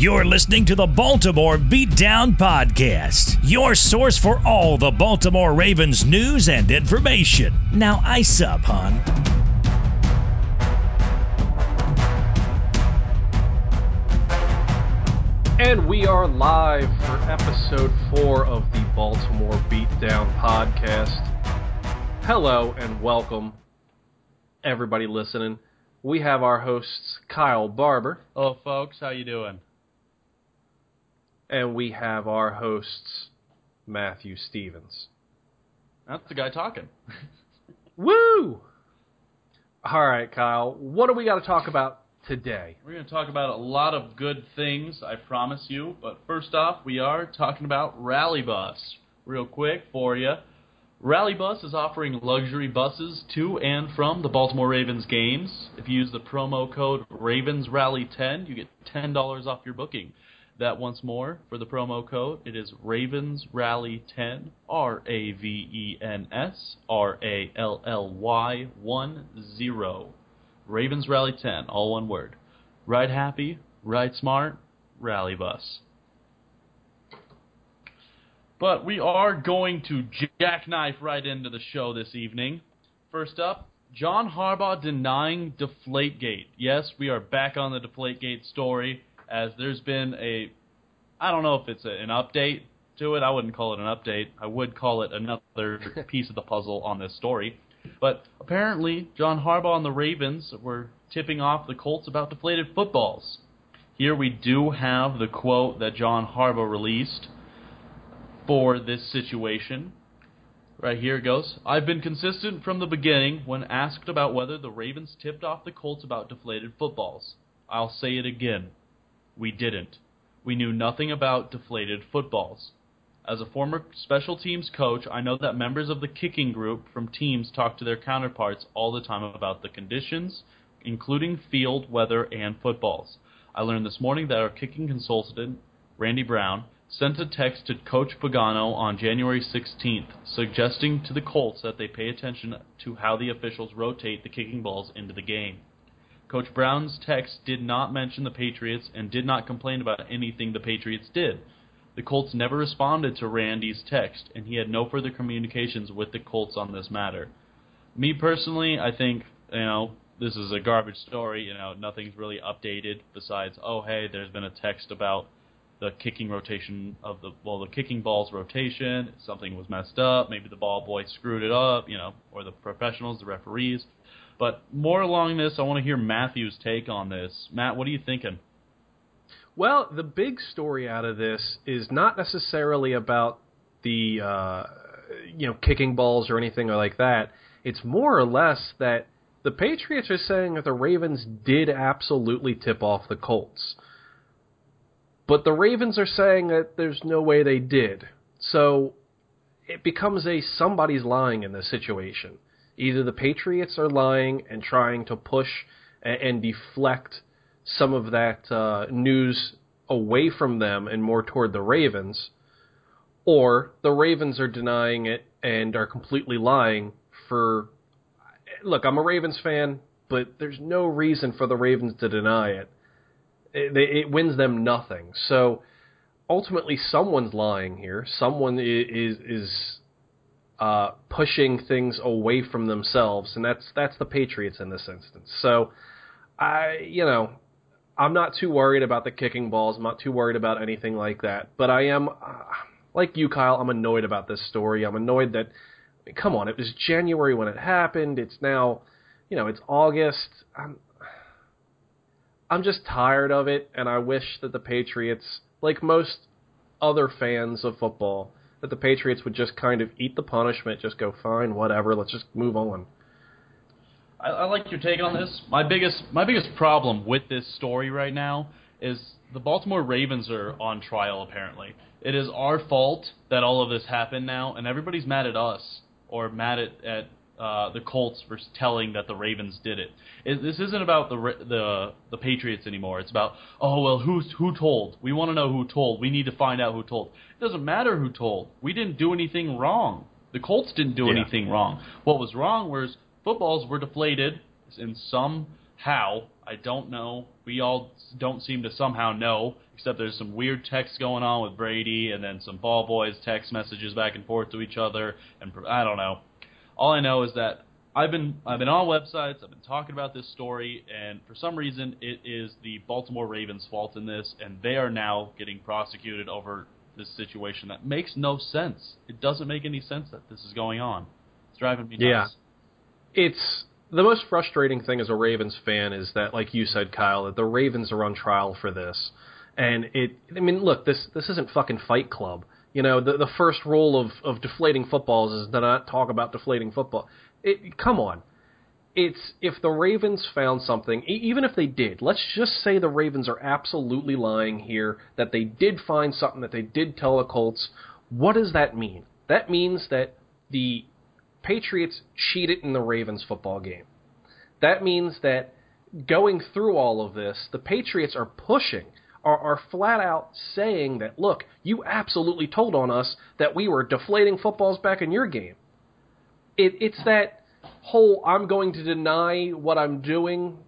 You're listening to the Baltimore Beatdown Podcast, your source for all the Baltimore Ravens news and information. Now, ice up, hon. And we are live for episode four of the Baltimore Beatdown Podcast. Hello and welcome, everybody listening. We have our hosts, Kyle Barber. Hello, folks. How you doing? And we have our hosts, Matthew Stevens. That's the guy talking. Woo! All right, Kyle, what do we got to talk about today? We're going to talk about a lot of good things, I promise you. But first off, we are talking about Rally Bus. Real quick for you. Rally Bus is offering luxury buses to and from the Baltimore Ravens games. If you use the promo code RavensRally10, you get $10 off your booking. That once more for the promo code. It is Ravens Rally 10, R A V E N S R A L L Y 1 0. Ravens Rally 10, all one word. Ride happy, ride smart, rally bus. But we are going to jackknife right into the show this evening. First up, John Harbaugh denying Deflategate. Yes, we are back on the Deflategate story as there's been a I don't know if it's a, an update to it. I wouldn't call it an update. I would call it another piece of the puzzle on this story. But apparently, John Harbaugh and the Ravens were tipping off the Colts about deflated footballs. Here we do have the quote that John Harbaugh released for this situation. Right here it goes. I've been consistent from the beginning when asked about whether the Ravens tipped off the Colts about deflated footballs. I'll say it again. We didn't. We knew nothing about deflated footballs. As a former special teams coach, I know that members of the kicking group from teams talk to their counterparts all the time about the conditions, including field, weather, and footballs. I learned this morning that our kicking consultant, Randy Brown, sent a text to Coach Pagano on January 16th suggesting to the Colts that they pay attention to how the officials rotate the kicking balls into the game. Coach Brown's text did not mention the Patriots and did not complain about anything the Patriots did. The Colts never responded to Randy's text, and he had no further communications with the Colts on this matter. Me personally, I think, you know, this is a garbage story. You know, nothing's really updated besides, oh, hey, there's been a text about the kicking rotation of the well, the kicking ball's rotation. Something was messed up. Maybe the ball boy screwed it up. You know, or the professionals, the referees. But more along this, I want to hear Matthew's take on this. Matt, what are you thinking? Well, the big story out of this is not necessarily about the uh, you know kicking balls or anything like that. It's more or less that the Patriots are saying that the Ravens did absolutely tip off the Colts. But the Ravens are saying that there's no way they did. So it becomes a somebody's lying in this situation. Either the Patriots are lying and trying to push and, and deflect some of that uh, news away from them and more toward the Ravens, or the Ravens are denying it and are completely lying for. Look, I'm a Ravens fan, but there's no reason for the Ravens to deny it. It, it wins them nothing. So ultimately, someone's lying here. Someone is is uh, pushing things away from themselves, and that's that's the Patriots in this instance. So, I you know, I'm not too worried about the kicking balls. I'm not too worried about anything like that. But I am, uh, like you, Kyle. I'm annoyed about this story. I'm annoyed that, I mean, come on, it was January when it happened. It's now, you know, it's August. I'm, I'm just tired of it, and I wish that the Patriots, like most other fans of football, that the Patriots would just kind of eat the punishment, just go fine, whatever, let's just move on. I, I like your take on this. My biggest my biggest problem with this story right now is the Baltimore Ravens are on trial. Apparently, it is our fault that all of this happened now, and everybody's mad at us or mad at, at uh, the Colts for telling that the Ravens did it. it. This isn't about the the the Patriots anymore. It's about oh well, who who told? We want to know who told. We need to find out who told. It doesn't matter who told. We didn't do anything wrong. The Colts didn't do yeah. anything wrong. What was wrong was footballs were deflated in some how I don't know. We all don't seem to somehow know, except there's some weird text going on with Brady, and then some ball boys text messages back and forth to each other, and I don't know. All I know is that I've been I've been on websites, I've been talking about this story, and for some reason it is the Baltimore Ravens' fault in this, and they are now getting prosecuted over this situation that makes no sense. It doesn't make any sense that this is going on. It's driving me nuts. Yeah. It's the most frustrating thing as a Ravens fan is that, like you said, Kyle, that the Ravens are on trial for this, and it. I mean, look, this this isn't fucking Fight Club. You know, the the first rule of of deflating footballs is to not talk about deflating football. It, come on, it's if the Ravens found something, even if they did, let's just say the Ravens are absolutely lying here, that they did find something, that they did tell the Colts. What does that mean? That means that the Patriots cheated in the Ravens football game. That means that going through all of this, the Patriots are pushing, are, are flat out saying that, look, you absolutely told on us that we were deflating footballs back in your game. It, it's that whole I'm going to deny what I'm doing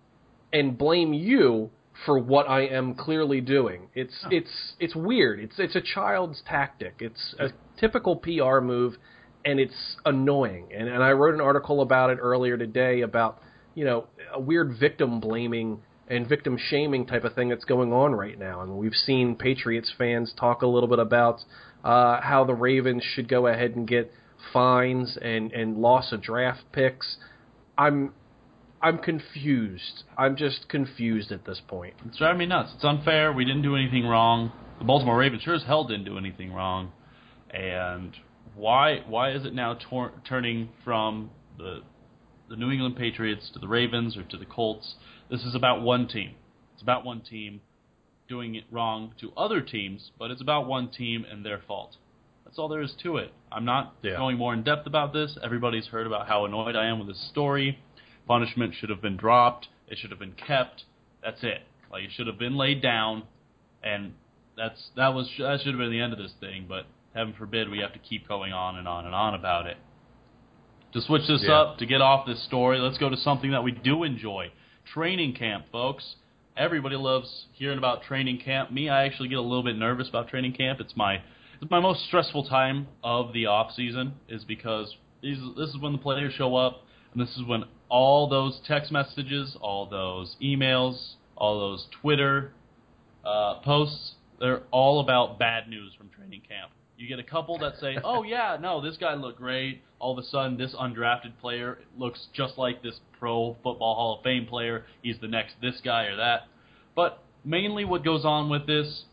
and blame you for what I am clearly doing. It's oh. it's it's weird. It's it's a child's tactic. It's a typical PR move and it's annoying. And, and I wrote an article about it earlier today about you know a weird victim blaming and victim shaming type of thing that's going on right now. And we've seen Patriots fans talk a little bit about uh, how the Ravens should go ahead and get fines and and loss of draft picks. I'm I'm confused. I'm just confused at this point. It's driving me nuts. It's unfair. We didn't do anything wrong. The Baltimore Ravens sure as hell didn't do anything wrong. And why why is it now tor- turning from the the New England Patriots to the Ravens or to the Colts? This is about one team. It's about one team doing it wrong to other teams, but it's about one team and their fault. That's all there is to it. I'm not yeah. going more in depth about this. Everybody's heard about how annoyed I am with this story. Punishment should have been dropped. It should have been kept. That's it. Like it should have been laid down, and that's that was that should have been the end of this thing. But heaven forbid we have to keep going on and on and on about it. To switch this yeah. up, to get off this story, let's go to something that we do enjoy training camp, folks. Everybody loves hearing about training camp. Me, I actually get a little bit nervous about training camp. It's my it's my most stressful time of the off season is because these, this is when the players show up, and this is when all those text messages, all those emails, all those Twitter uh, posts, they're all about bad news from training camp. You get a couple that say, "Oh yeah, no, this guy looked great." All of a sudden, this undrafted player looks just like this Pro Football Hall of Fame player. He's the next this guy or that. But mainly, what goes on with this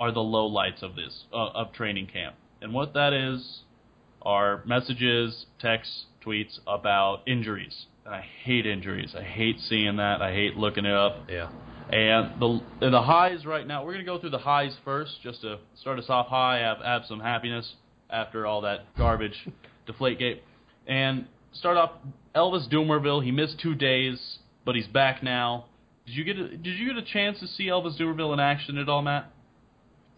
are the low lights of this uh, of training camp, and what that is are messages, texts, tweets about injuries. And I hate injuries. I hate seeing that. I hate looking it up. Yeah. And the and the highs right now, we're gonna go through the highs first, just to start us off high, have have some happiness after all that garbage, Deflategate, and start off Elvis Dumervil. He missed two days, but he's back now. Did you get a, did you get a chance to see Elvis Dumervil in action at all, Matt?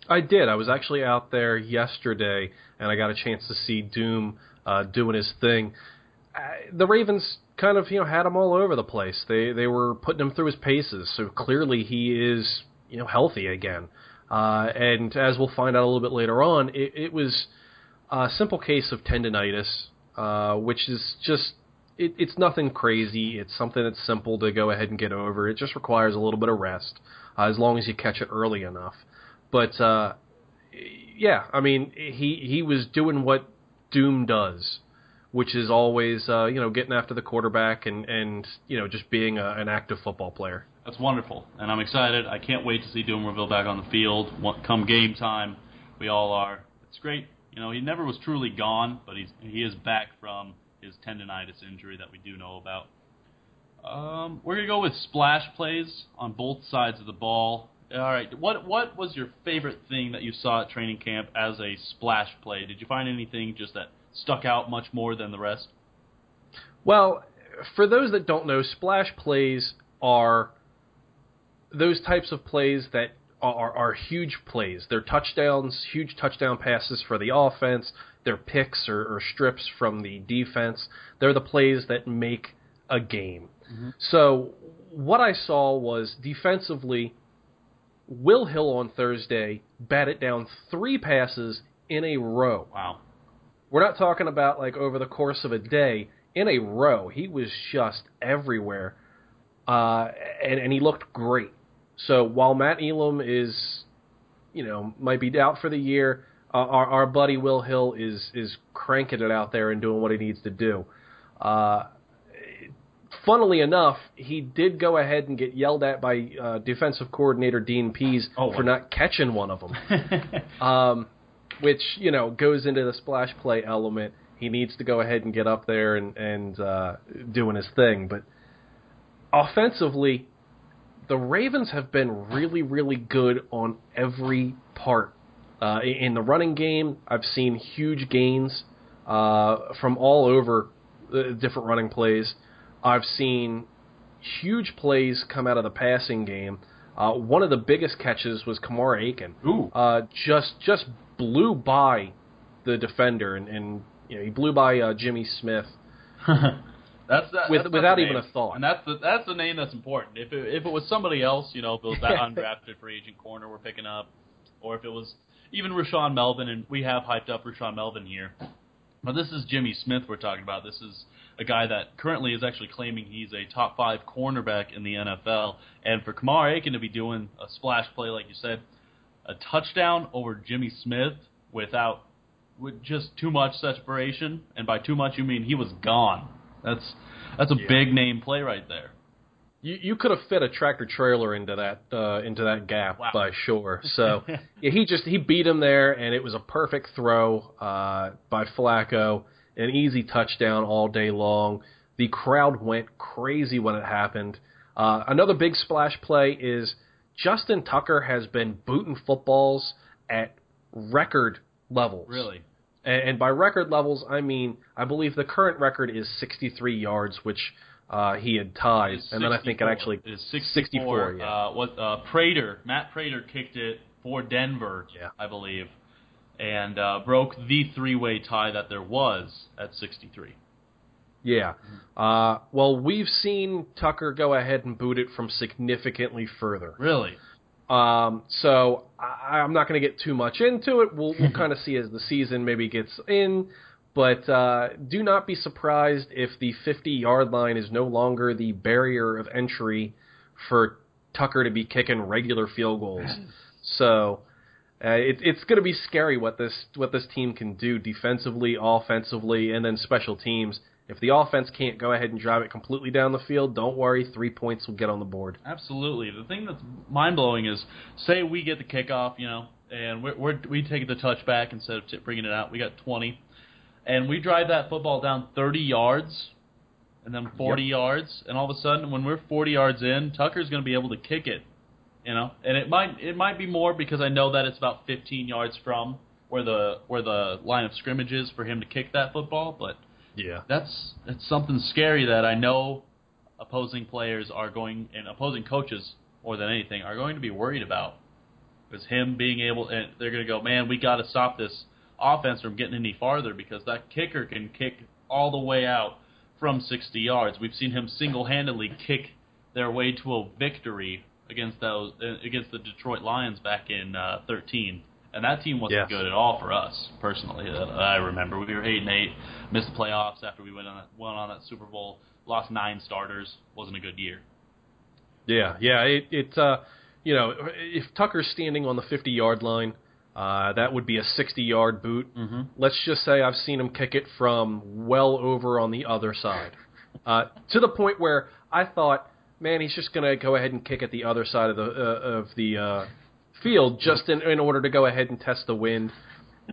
I did. I was actually out there yesterday, and I got a chance to see Doom uh, doing his thing. Uh, the Ravens kind of you know had him all over the place. They they were putting him through his paces, so clearly he is you know healthy again. Uh, and as we'll find out a little bit later on, it, it was a simple case of tendonitis, uh, which is just it, it's nothing crazy. It's something that's simple to go ahead and get over. It just requires a little bit of rest, uh, as long as you catch it early enough. But uh, yeah, I mean he he was doing what Doom does which is always uh, you know getting after the quarterback and and you know just being a, an active football player. That's wonderful, and I'm excited. I can't wait to see Dumervil back on the field. Come game time, we all are. It's great. You know, he never was truly gone, but he's he is back from his tendonitis injury that we do know about. Um, we're gonna go with splash plays on both sides of the ball. All right, what what was your favorite thing that you saw at training camp as a splash play? Did you find anything just that stuck out much more than the rest? Well, for those that don't know, splash plays are those types of plays that are, are huge plays. They're touchdowns, huge touchdown passes for the offense. They're picks or, or strips from the defense. They're the plays that make a game. Mm-hmm. So what I saw was defensively, Will Hill on Thursday batted down three passes in a row. Wow. We're not talking about like over the course of a day. In a row, he was just everywhere, uh, and and he looked great. So while Matt Elam is, you know, might be out for the year, uh, our our buddy Will Hill is is cranking it out there and doing what he needs to do. Uh, funnily enough, he did go ahead and get yelled at by uh, defensive coordinator Dean Pees Oh, for what? not catching one of them um, which you know goes into the splash play element. He needs to go ahead and get up there and and uh, doing his thing. But offensively, the Ravens have been really really good on every part. Uh, in the running game, I've seen huge gains uh, from all over the different running plays. I've seen huge plays come out of the passing game. Uh, one of the biggest catches was Kamar Aiken Ooh. uh, just just blew by the defender, and, and you know he blew by uh, Jimmy Smith. That's that, With- that's without even name. a thought. and that's the that's the name that's important. If it, if it was somebody else, you know, if it was that undrafted free agent corner we're picking up, or if it was even Rashaan Melvin, and we have hyped up Rashaan Melvin here, but this is Jimmy Smith we're talking about. This is a guy that currently is actually claiming he's a top five cornerback in the NFL, and for Kamar Aiken to be doing a splash play like you said, a touchdown over Jimmy Smith without with just too much separation, and by too much you mean he was gone. That's that's a big name play right there. You you could have fit a tractor trailer into that uh, into that gap Wow. by sure. So yeah, he just he beat him there, and it was a perfect throw uh, by Flacco, an easy touchdown all day long. The crowd went crazy when it happened. Uh, another big splash play is Justin Tucker has been booting footballs at record levels. Really. And, and by record levels, I mean I believe the current record is 63 yards, which uh, he had tied, and then I think it actually It's 64. 64, yeah. Uh, what uh, Prater, Matt Prater kicked it for Denver, Yeah. I believe, and uh, broke the three-way tie that there was at 63. Yeah. Uh, well, we've seen Tucker go ahead and boot it from significantly further. Really? Um, so I, I'm not going to get too much into it. We'll, we'll kind of see as the season maybe gets in. But uh, do not be surprised if the 50 yard line is no longer the barrier of entry for Tucker to be kicking regular field goals. So uh, it, it's going to be scary what this what this team can do defensively, offensively, and then special teams. If the offense can't go ahead and drive it completely down the field, don't worry, three points will get on the board. Absolutely. The thing that's mind blowing is, say we get the kickoff, you know, and we're, we're, we take the touchback instead of t- bringing it out. We got 20, and we drive that football down 30 yards, and then 40 yards, and all of a sudden, when we're 40 yards in, Tucker's going to be able to kick it, you know, and it might it might be more because I know that it's about 15 yards from where the where the line of scrimmage is for him to kick that football, but Yeah. that's that's something scary that I know opposing players are going and opposing coaches more than anything are going to be worried about. Is him being able and they're going to go, man, we got to stop this offense from getting any farther because that kicker can kick all the way out from 60 yards. We've seen him single-handedly kick their way to a victory against those against the Detroit Lions back in uh, 13. And that team wasn't Yes. good at all for us personally. Uh, I remember we were eight and eight, missed the playoffs after we went on that, went on that Super Bowl, lost nine starters, wasn't a good year. Yeah, yeah. It, it uh, you know, if Tucker's standing on the 50 yard line, uh, that would be a 60 yard boot. Mm-hmm. Let's just say I've seen him kick it from well over on the other side, uh, to the point where I thought, man, he's just going to go ahead and kick at the other side of the uh, of the uh, field just in, in order to go ahead and test the wind.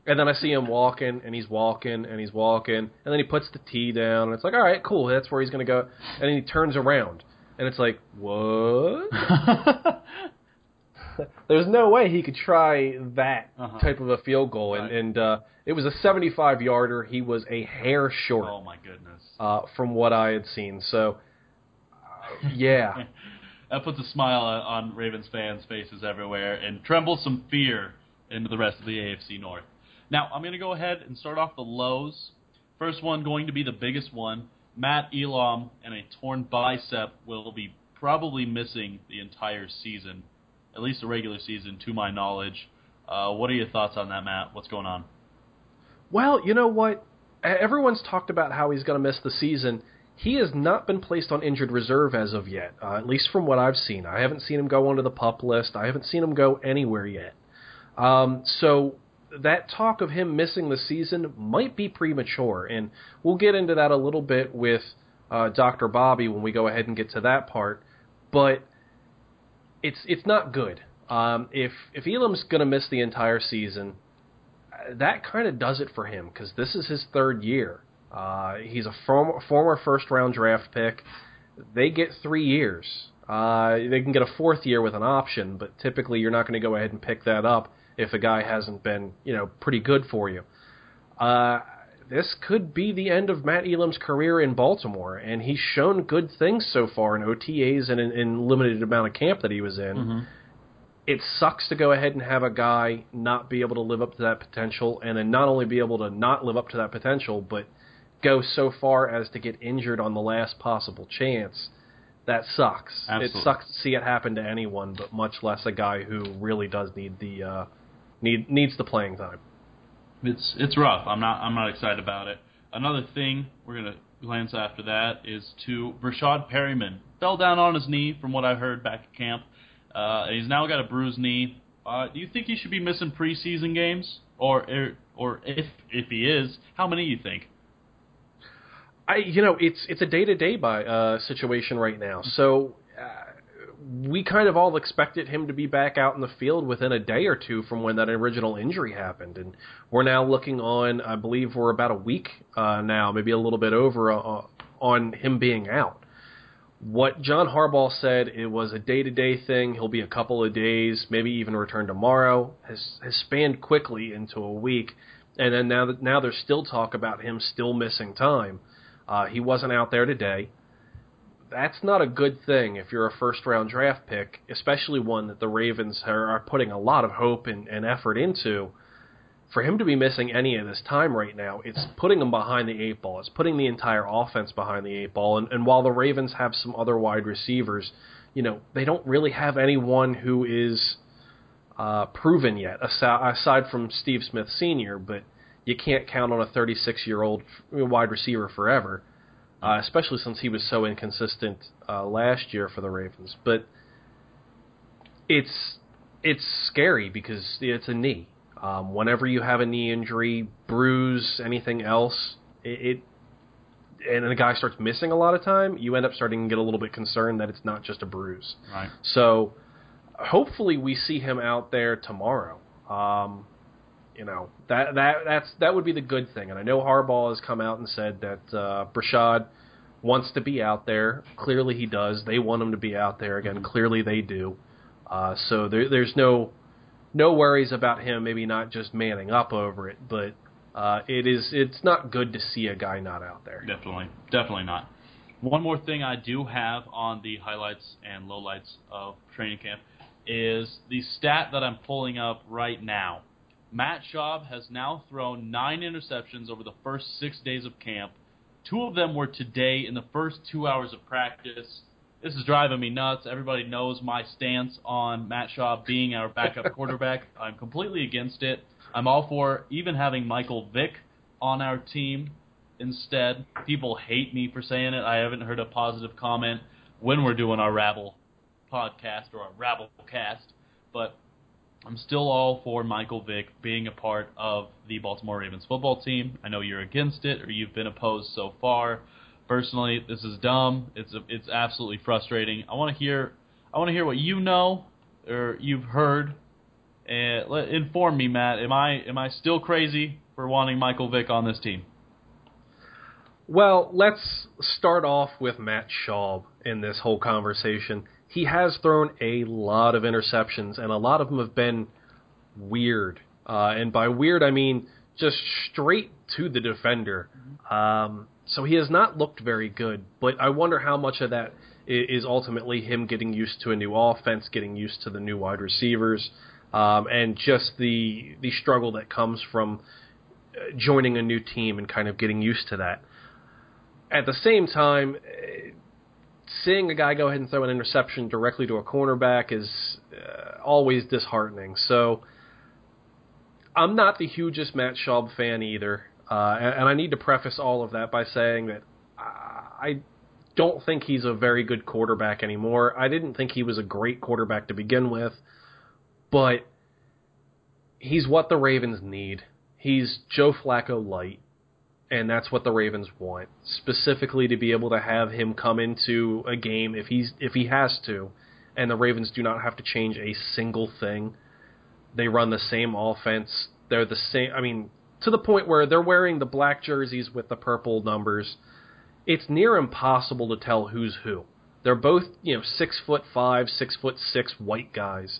And then I see him walking, and he's walking, and he's walking, and then he puts the tee down, and it's like, all right, cool, that's where he's going to go. And then he turns around, and it's like, what? There's no way he could try that Uh-huh. type of a field goal, and, Right. and uh, it was a 75 yarder. He was a hair short oh my goodness. uh, from what I had seen. So, uh, yeah, that puts a smile on- Ravens fans' faces everywhere and trembles some fear into the rest of the AFC North. Now, I'm going to go ahead and start off the lows. First one going to be the biggest one. Matt Elam and a torn bicep will be probably missing the entire season, at least the regular season, to my knowledge. Uh, what are your thoughts on that, Matt? What's going on? Well, you know what? Everyone's talked about how he's going to miss the season. He has not been placed on injured reserve as of yet, uh, at least from what I've seen. I haven't seen him go onto the pup list. I haven't seen him go anywhere yet. Um, so that talk of him missing the season might be premature, and we'll get into that a little bit with uh, Dr. Bobby when we go ahead and get to that part. But it's it's not good. Um, if if Elam's going to miss the entire season, that kind of does it for him because this is his third year. Uh, he's a former, former first round draft pick. They get three years. Uh, they can get a fourth year with an option, but typically you're not going to go ahead and pick that up if a guy hasn't been, you know, pretty good for you. Uh, this could be the end of Matt Elam's career in Baltimore, and he's shown good things so far in OTAs and in, in limited amount of camp that he was in. Mm-hmm. It sucks to go ahead and have a guy not be able to live up to that potential, and then not only be able to not live up to that potential, but go so far as to get injured on the last possible chance. That sucks. Absolutely. It sucks to see it happen to anyone, but much less a guy who really does need the uh, need needs the playing time. It's it's rough. I'm not I'm not excited about it. Another thing we're gonna glance after that is to Breshad Perriman Fell down on his knee from what I heard back at camp. Uh, he's now got a bruised knee. Uh, do you think he should be missing preseason games, or or, or if if he is, how many do you think? I you know it's it's a day to day by uh, situation right now. So uh, we kind of all expected him to be back out in the field within a day or two from when that original injury happened, and we're now looking on. I believe we're about a week uh, now, maybe a little bit over uh, on him being out. What John Harbaugh said it was a day to day thing. He'll be a couple of days, maybe even return tomorrow. Has has spanned quickly into a week, and then now that now there's still talk about him still missing time. Uh, he wasn't out there today. That's not a good thing if you're a first round draft pick, especially one that the Ravens are, putting a lot of hope and, and effort into. For him to be missing any of this time right now, it's putting him behind the eight ball. It's putting the entire offense behind the eight ball. And, and while the Ravens have some other wide receivers, you know, they don't really have anyone who is uh, proven yet, aside, aside from Steve Smith Sr., but you can't count on a 36 year old wide receiver forever, uh, especially since he was so inconsistent uh, last year for the Ravens. But it's it's scary because it's a knee. Um, whenever you have a knee injury, bruise, anything else, it, it and a guy starts missing a lot of time, you end up starting to get a little bit concerned that it's not just a bruise. Right. So hopefully we see him out there tomorrow. Um, you know that that that's that would be the good thing. And I know Harbaugh has come out and said that uh, Breshad wants to be out there. Clearly, he does. They want him to be out there again. Clearly, they do. Uh, so there, there's no no worries about him maybe not just manning up over it, but uh, it is it's not good to see a guy not out there. Definitely, definitely not. One more thing I do have on the highlights and lowlights of training camp is the stat that I'm pulling up right now. Matt Schaub has now thrown nine interceptions over the first six days of camp. Two of them were today in the first two hours of practice. This is driving me nuts. Everybody knows my stance on Matt Schaub being our backup quarterback. I'm completely against it. I'm all for even having Michael Vick on our team instead. People hate me for saying it. I haven't heard a positive comment when we're doing our Rabble podcast or our Rabble cast, but I'm still all for Michael Vick being a part of the Baltimore Ravens football team. I know you're against it or you've been opposed so far. Personally, this is dumb. It's a, it's absolutely frustrating. I want to hear I want to hear what you know or you've heard. And let, inform me, Matt. Am I am I still crazy for wanting Michael Vick on this team? Well, let's start off with Matt Schaub in this whole conversation. He has thrown a lot of interceptions, and a lot of them have been weird. Uh, and by weird, I mean just straight to the defender. Um, so he has not looked very good, but I wonder how much of that is ultimately him getting used to a new offense, getting used to the new wide receivers, um, and just the the struggle that comes from uh, joining a new team and kind of getting used to that at the same time, seeing a guy go ahead and throw an interception directly to a cornerback is uh, always disheartening. So I'm not the hugest Matt Schaub fan either, uh, and, and I need to preface all of that by saying that I don't think he's a very good quarterback anymore. I didn't think he was a great quarterback to begin with, but he's what the Ravens need. He's Joe Flacco light, and that's what the Ravens want. Specifically to be able to have him come into a game if he's if he has to, and the Ravens do not have to change a single thing. They run the same offense. They're the same. I mean, to the point where they're wearing the black jerseys with the purple numbers it's near impossible to tell who's who. They're both, you know, six foot five, six foot six white guys.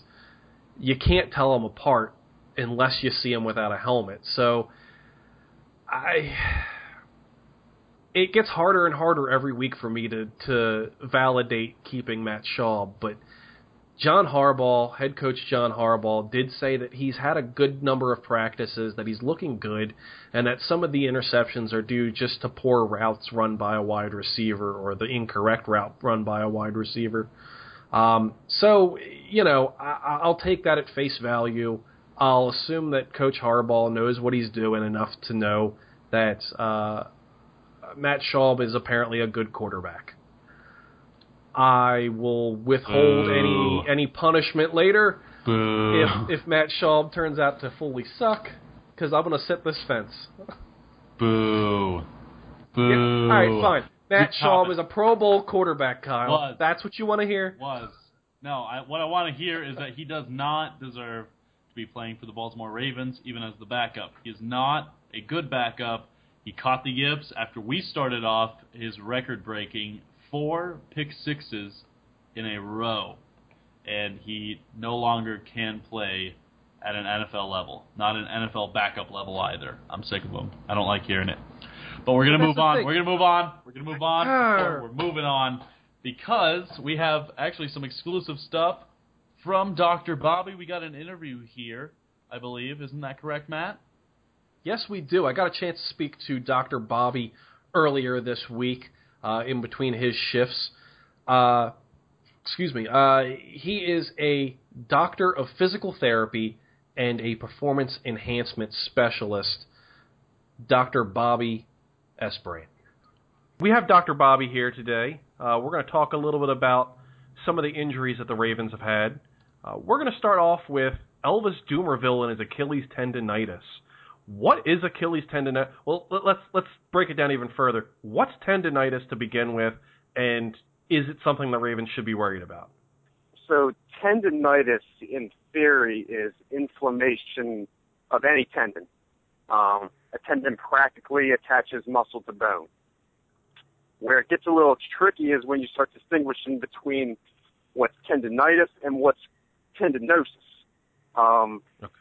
You can't tell them apart unless you see them without a helmet. So, I, it gets harder and harder every week for me to to validate keeping Matt Schaub, but John Harbaugh, head coach John Harbaugh, did say that he's had a good number of practices, that he's looking good, and that some of the interceptions are due just to poor routes run by a wide receiver or the incorrect route run by a wide receiver. Um, so, you know, I, I'll take that at face value. I'll assume that Coach Harbaugh knows what he's doing enough to know that uh, Matt Schaub is apparently a good quarterback. I will withhold any any punishment later Boo. if if Matt Schaub turns out to fully suck because I'm gonna sit this fence. Boo. Boo. Yeah, all right, fine. Matt You Schaub is a Pro Bowl quarterback, Kyle. Was. That's what you want to hear. Was. No, I, what I want to hear is that he does not deserve to be playing for the Baltimore Ravens, even as the backup. He is not a good backup. He caught the yips after we started off his record breaking four pick sixes in a row. And he no longer can play at an NFL level. Not an NFL backup level either. I'm sick of him. I don't like hearing it. But we're gonna That's move on. thing. We're gonna move on. We're gonna move on. Arr. We're moving on because we have actually some exclusive stuff from Dr. Bobby. We got an interview here, I believe. Isn't that correct, Matt? Yes, we do. I got a chance to speak to Dr. Bobby earlier this week uh, in between his shifts. Uh, excuse me. Uh, he is a doctor of physical therapy and a performance enhancement specialist, Dr. Bobby Esbrand. We have Dr. Bobby here today. Uh, we're going to talk a little bit about some of the injuries that the Ravens have had. Uh, we're going to start off with Elvis Dumervil and his Achilles tendonitis. What is Achilles tendonitis? Well, let- let's let's break it down even further. What's tendonitis to begin with, and is it something the Ravens should be worried about? So tendonitis, in theory, is inflammation of any tendon. Um, a tendon practically attaches muscle to bone. Where it gets a little tricky is when you start distinguishing between what's tendonitis and what's tendinosis. Um, Okay.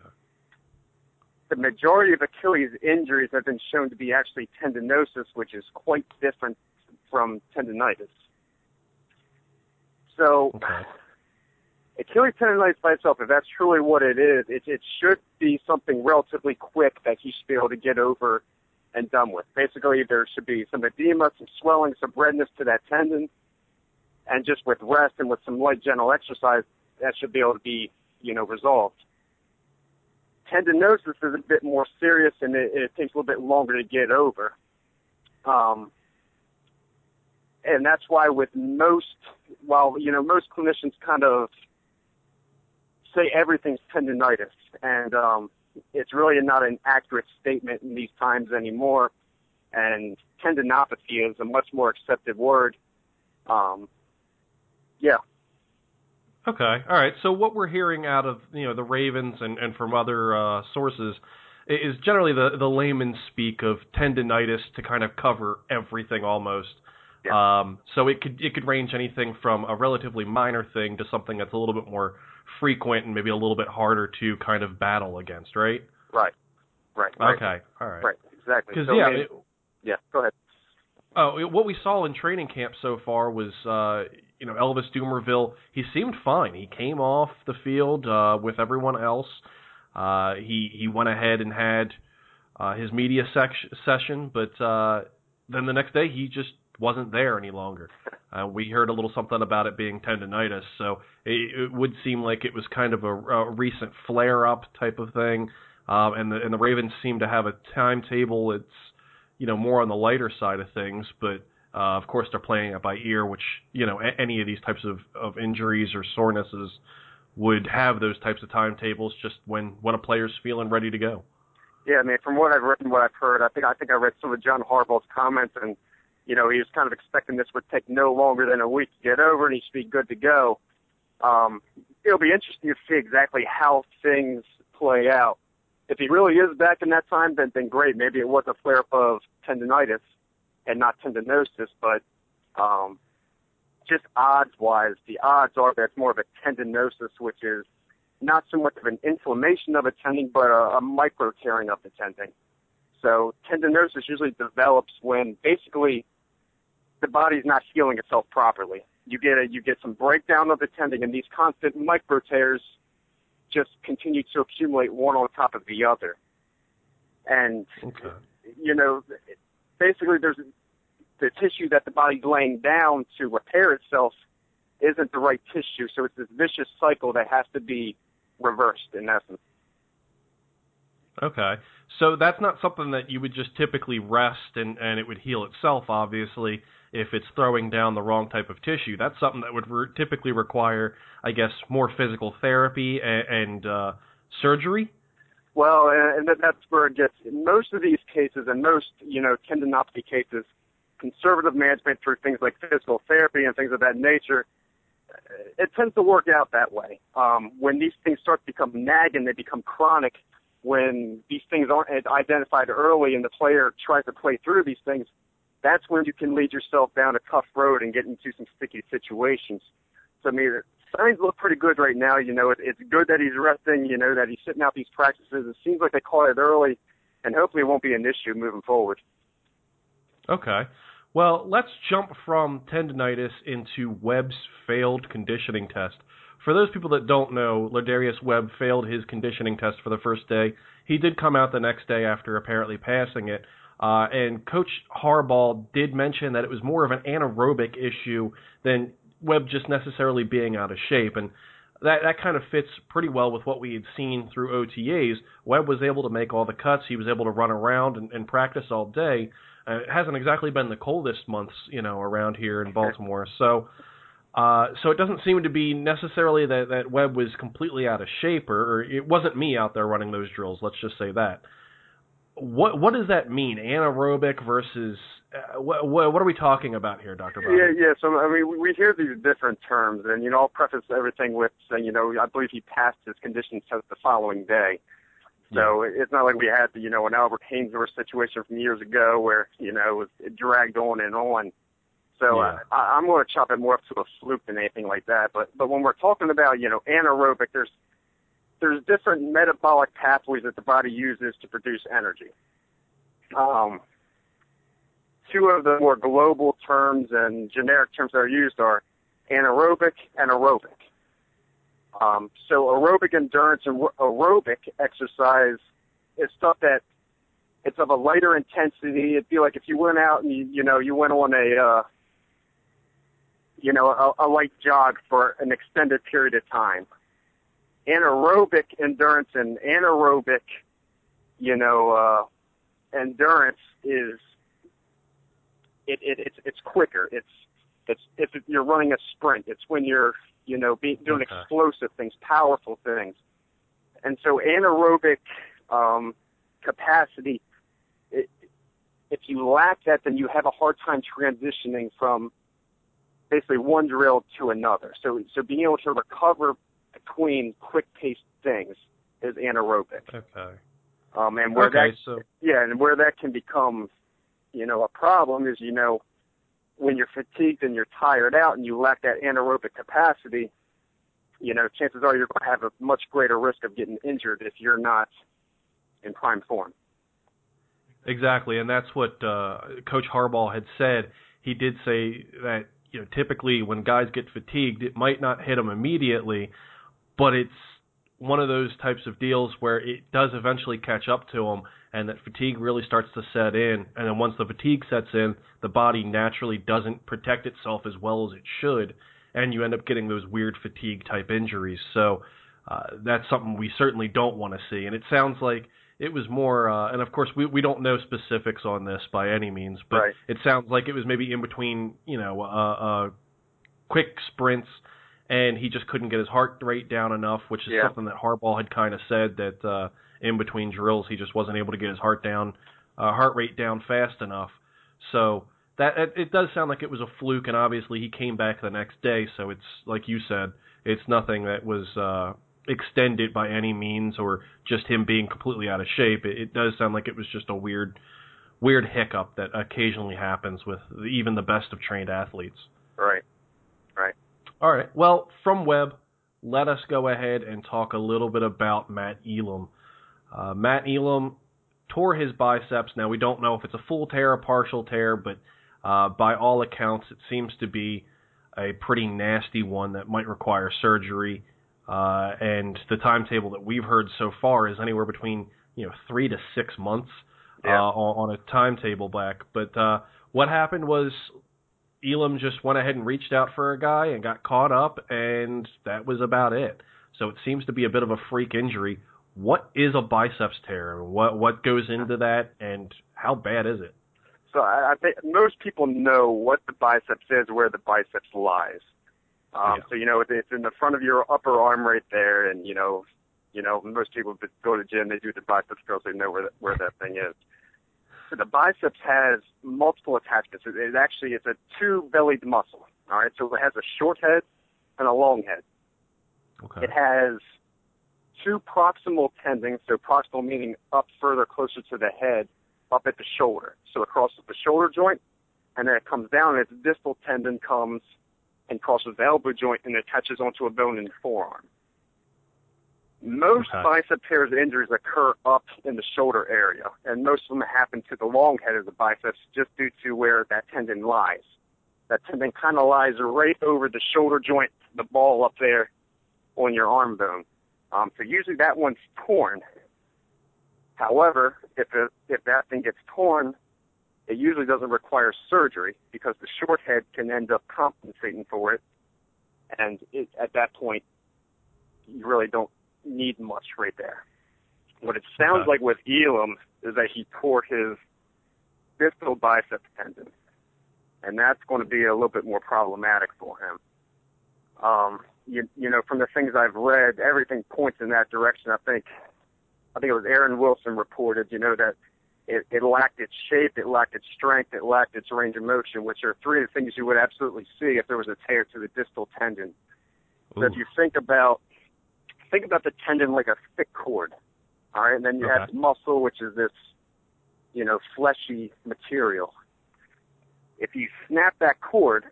The majority of Achilles injuries have been shown to be actually tendinosis, which is quite different from tendonitis. So, Okay. Achilles tendonitis by itself, if that's truly what it is, it, it should be something relatively quick that he should be able to get over and done with. Basically, there should be some edema, some swelling, some redness to that tendon, and just with rest and with some light gentle exercise, that should be able to be, you know, resolved. Tendinosis is a bit more serious and it, it takes a little bit longer to get over. Um, and that's why with most, while, you know, most clinicians kind of say everything's tendonitis, and um, it's really not an accurate statement in these times anymore. And tendinopathy is a much more accepted word. Um, yeah, Okay. All right. So what we're hearing out of you know the Ravens and, and from other uh, sources is generally the the layman speak of tendonitis to kind of cover everything almost. Um, so it could it could range anything from a relatively minor thing to something that's a little bit more frequent and maybe a little bit harder to kind of battle against, right? right, right, right, Okay. All right. right, exactly. Because So, yeah, it, yeah, go ahead. Oh, it- what we saw in training camp so far was, uh, you know, Elvis Dumervil. He seemed fine. He came off the field uh, with everyone else. Uh, he he went ahead and had uh, his media session, but uh, then the next day he just wasn't there any longer. Uh, we heard a little something about it being tendonitis, so it, it would seem like it was kind of a, a recent flare-up type of thing. Um, and the and the Ravens seem to have a timetable. It's you know more on the lighter side of things, but uh, of course they're playing it by ear, which you know any of these types of, of injuries or sorenesses would have those types of timetables just when when a player's feeling ready to go. Yeah, I mean, from what I've read and what I've heard, I think I think I read some of John Harbaugh's comments, and you know, he was kind of expecting this would take no longer than a week to get over, and he should be good to go. Um, it'll be interesting to see exactly how things play out. If he really is back in that time, then then great. Maybe it was a flare up of tendonitis and not tendinosis, but um, just odds wise, the odds are that it's more of a tendinosis, which is not so much of an inflammation of a tendon, but a, a micro tearing of the tendon. So tendinosis usually develops when basically the body's not healing itself properly. You get a, you get some breakdown of the tendon, and these constant micro tears just continue to accumulate one on top of the other. And Okay. you know, basically there's the tissue that the body's laying down to repair itself isn't the right tissue, so it's this vicious cycle that has to be reversed in essence. Okay. So that's not something that you would just typically rest and, and it would heal itself, obviously, if it's throwing down the wrong type of tissue. That's something that would re- typically require, I guess, more physical therapy and, and uh, surgery. Well, and that's where it gets. In most of these cases, and most you know tendinopathy cases, conservative management through things like physical therapy and things of that nature, uh, it tends to work out that way. Um, when these things start to become nagging, they become chronic. When these things aren't identified early and the player tries to play through these things, that's when you can lead yourself down a tough road and get into some sticky situations. So I mean, signs look pretty good right now. You know, it, it's good that he's resting. You know, that he's sitting out these practices. It seems like they caught it early, and hopefully it won't be an issue moving forward. Okay. Well, let's jump from tendonitis into Webb's failed conditioning test. For those people that don't know, Lardarius Webb failed his conditioning test for the first day. He did come out the next day after apparently passing it. Uh, and Coach Harbaugh did mention that it was more of an anaerobic issue than Webb just necessarily being out of shape. And that that kind of fits pretty well with what we had seen through OTAs. Webb was able to make all the cuts. He was able to run around and, and practice all day. Uh, it hasn't exactly been the coldest months, you know, around here in Baltimore. So, uh, so it doesn't seem to be necessarily that that Webb was completely out of shape, or, or it wasn't me out there running those drills. Let's just say that. What what does that mean? Anaerobic versus uh, what, what are we talking about here, Doctor? Yeah, yeah. So I mean, we hear these different terms, and you know, I'll preface everything with saying, you know, I believe he passed his condition test the following day. So it's not like we had, you know, an Albert Haynesworth situation from years ago where you know it, was, it dragged on and on. So Yeah. I, I'm going to chop it more up to a fluke than anything like that. But but when we're talking about you know anaerobic, there's there's different metabolic pathways that the body uses to produce energy. Um, two of the more global terms and generic terms that are used are anaerobic and aerobic. Um, so aerobic endurance and aerobic exercise is stuff that it's of a lighter intensity. It'd be like if you went out and you, you know you went on a uh, you know a, a light jog for an extended period of time. Anaerobic endurance and anaerobic, you know, uh, endurance is it, it it's it's quicker. It's it's if you're running a sprint. It's when you're you know be, doing Okay. explosive things, powerful things. And so anaerobic um, capacity, it, if you lack that, then you have a hard time transitioning from basically one drill to another. So so being able to recover between quick paced things is anaerobic. Okay. Um, and where Okay. that So yeah, and where that can become, you know, a problem is, you know, when you're fatigued and you're tired out and you lack that anaerobic capacity, you know, chances are you're going to have a much greater risk of getting injured if you're not in prime form. Exactly, and that's what uh, Coach Harbaugh had said. He did say that you know typically when guys get fatigued, it might not hit them immediately, but it's one of those types of deals where it does eventually catch up to them and that fatigue really starts to set in. And then once the fatigue sets in the body naturally doesn't protect itself as well as it should and you end up getting those weird fatigue type injuries. So uh, that's something we certainly don't want to see. And it sounds like it was more uh, and of course we we don't know specifics on this by any means but Right. it sounds like it was maybe in between you know uh, uh quick sprints and he just couldn't get his heart rate down enough, which is Yeah. something that Harbaugh had kind of said that uh, in between drills he just wasn't able to get his heart down, uh, heart rate down fast enough. So that it, it does sound like it was a fluke, and obviously he came back the next day. So it's like you said, it's nothing that was uh, extended by any means, or just him being completely out of shape. It, it does sound like it was just a weird, weird hiccup that occasionally happens with even the best of trained athletes. Right. All right. Well, from Webb, let us go ahead and talk a little bit about Matt Elam. Uh, Matt Elam tore his biceps. Now, we don't know if it's a full tear or partial tear, but uh, by all accounts, it seems to be a pretty nasty one that might require surgery. Uh, and the timetable that we've heard so far is anywhere between you know three to six months uh, Yeah. on, on a timetable back. But uh, what happened was Elam just went ahead and reached out for a guy and got caught up, and that was about it. So it seems to be a bit of a freak injury. What is a biceps tear? What what goes into that, and how bad is it? So I, I think most people know what the biceps is, where the biceps lies. Um, Yeah. So you know it's- it's in the front of your upper arm right there, and you know, you know most people that go to the gym they do the biceps curls, they know where that, where that thing is. So the biceps has multiple attachments. It, it actually it's a two-bellied muscle. All right, so it has a short head and a long head. Okay. It has two proximal tendons, so proximal meaning up further closer to the head, up at the shoulder. So it crosses the shoulder joint, and then it comes down, and its distal tendon comes and crosses the elbow joint and attaches onto a bone in the forearm. Most Okay. bicep tears injuries occur up in the shoulder area, and most of them happen to the long head of the biceps just due to where that tendon lies. That tendon kind of lies right over the shoulder joint, the ball up there on your arm bone. Um, so usually that one's torn. However, if it, if that thing gets torn, it usually doesn't require surgery because the short head can end up compensating for it, and it, at that point, you really don't need much right there. What it sounds Okay. like with Elam is that he tore his distal bicep tendon, and that's going to be a little bit more problematic for him. Um, you, you know, from the things I've read, everything points in that direction. I think, I think it was Aaron Wilson reported, you know, that it, it lacked its shape, it lacked its strength, it lacked its range of motion, which are three of the things you would absolutely see if there was a tear to the distal tendon. So if you think about, think about the tendon like a thick cord, all right, and then you have muscle, which is this, you know, fleshy material. If you snap that cord,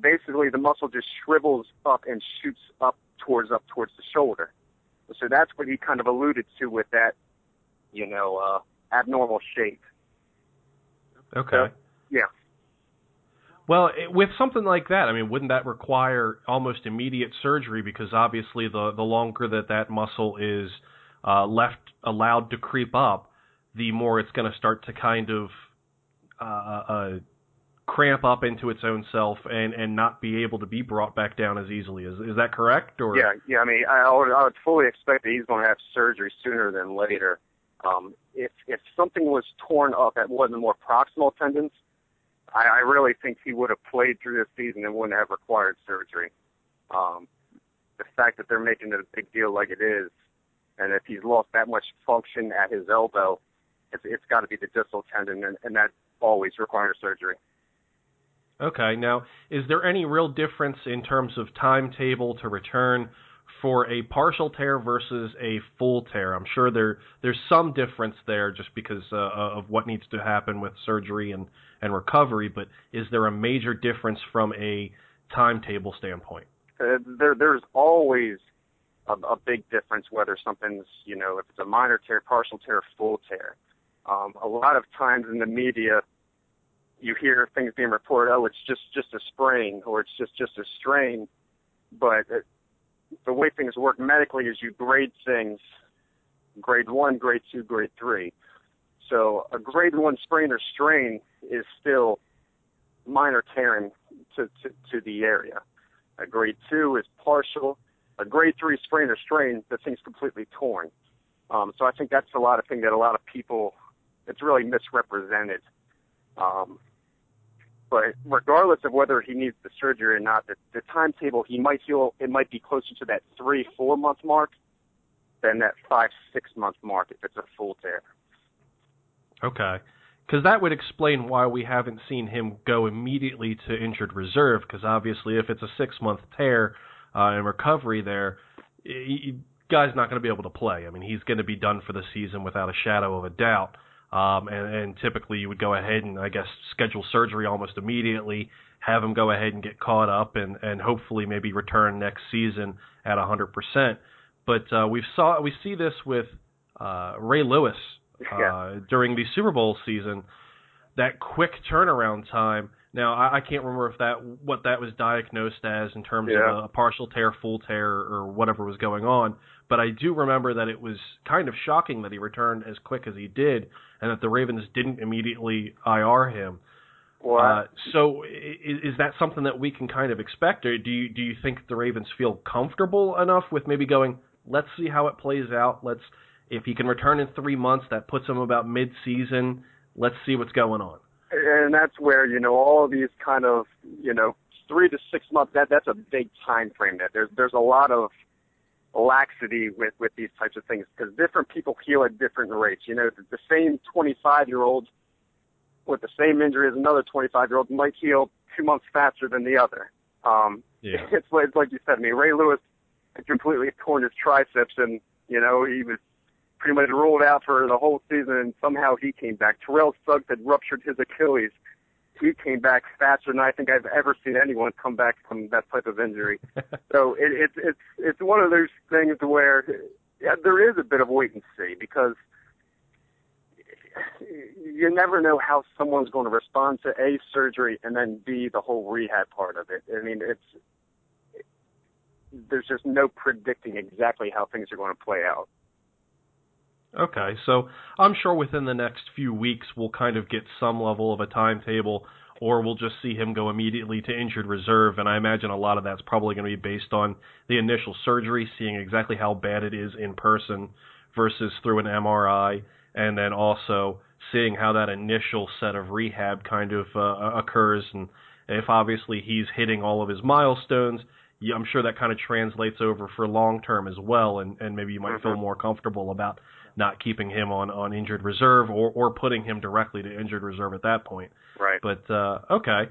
basically the muscle just shrivels up and shoots up towards up towards the shoulder. So that's what he kind of alluded to with that, you know, uh, abnormal shape. Okay. Yeah. Well, it, with something like that, I mean, wouldn't that require almost immediate surgery? Because obviously, the the longer that that muscle is uh, left allowed to creep up, the more it's going to start to kind of uh, uh, cramp up into its own self and and not be able to be brought back down as easily. Is is that correct? Or Yeah, yeah. I mean, I would, I would fully expect that he's going to have surgery sooner than later. Um, if if something was torn up that wasn't more proximal tendons, I, I really think he would have played through this season and wouldn't have required surgery. Um, the fact that they're making it a big deal like it is, and if he's lost that much function at his elbow, it's, it's got to be the distal tendon, and, and that always requires surgery. Okay. Now, is there any real difference in terms of timetable to return for a partial tear versus a full tear? I'm sure there there's some difference there just because uh, of what needs to happen with surgery and and recovery, but is there a major difference from a timetable standpoint? uh, there there's always a, a big difference whether something's you know if it's a minor tear, partial tear, full tear. Um, a lot of times in the media, you hear things being reported, oh, it's just just a sprain or it's just just a strain, but the way things work medically is you grade things grade one, grade two, grade three. So a grade one sprain or strain is still minor tearing to, to, to the area. A grade two is partial. A grade three sprain or strain, the thing's completely torn. Um, so I think that's a lot of thing that a lot of people, it's really misrepresented. Um, but regardless of whether he needs the surgery or not, the, the timetable he might feel it might be closer to that three four month mark than that five six month mark if it's a full tear. Okay, because that would explain why we haven't seen him go immediately to injured reserve. Because obviously, if it's a six month tear uh, and recovery there, he, guy's not going to be able to play. I mean, he's going to be done for the season without a shadow of a doubt. Um, and, and typically you would go ahead and I guess schedule surgery almost immediately, have him go ahead and get caught up, and and hopefully maybe return next season at 100%. But uh, we saw we see this with uh, Ray Lewis uh, yeah. during the Super Bowl season. That quick turnaround time. Now I, I can't remember if that what that was diagnosed as in terms yeah. of a partial tear, full tear, or whatever was going on. But I do remember that it was kind of shocking that he returned as quick as he did, and that the Ravens didn't immediately IR him. Well, uh, so is, is that something that we can kind of expect, or do you do you think the Ravens feel comfortable enough with maybe going? Let's see how it plays out. Let's if he can return in three months, that puts him about mid-season. Let's see what's going on. And that's where you know all of these kind of you know three to six months. That that's a big time frame. That there's there's a lot of laxity with with these types of things because different people heal at different rates. You know, the same 25 year old with the same injury as another 25 year old might heal two months faster than the other. Um, yeah. it's, like, it's like you said. I mean, Ray Lewis had completely torn his triceps, and you know he was pretty much ruled out for the whole season, and somehow he came back. Terrell Suggs had ruptured his Achilles he came back faster than I think I've ever seen anyone come back from that type of injury. so it, it, it's it's one of those things where yeah, there is a bit of wait and see because you never know how someone's going to respond to a surgery and then b the whole rehab part of it. I mean, it's there's just no predicting exactly how things are going to play out. Okay, so I'm sure within the next few weeks we'll kind of get some level of a timetable, or we'll just see him go immediately to injured reserve. And I imagine a lot of that's probably going to be based on the initial surgery, seeing exactly how bad it is in person versus through an MRI, and then also seeing how that initial set of rehab kind of uh, occurs. And if obviously he's hitting all of his milestones, I'm sure that kind of translates over for long term as well, and, and maybe you might feel mm-hmm. more comfortable about not keeping him on, on injured reserve or, or putting him directly to injured reserve at that point. Right. But uh, okay.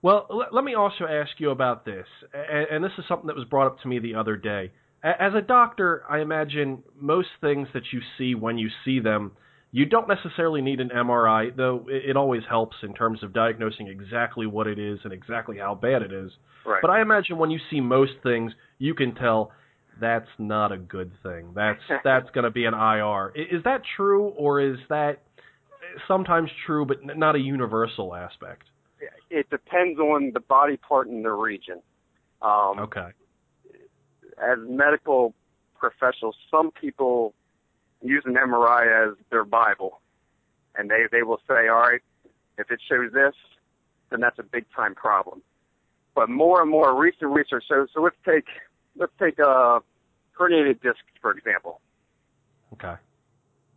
Well, l- let me also ask you about this, and, and this is something that was brought up to me the other day. A- as a doctor, I imagine most things that you see when you see them, you don't necessarily need an MRI, though it, it always helps in terms of diagnosing exactly what it is and exactly how bad it is. Right. But I imagine when you see most things, you can tell that's not a good thing. That's that's going to be an IR. Is that true, or is that sometimes true, but not a universal aspect? It depends on the body part and the region. Um, okay. As medical professionals, some people use an MRI as their Bible, and they they will say, all right, if it shows this, then that's a big time problem. But more and more recent research. So so let's take let's take a herniated disc, for example. Okay.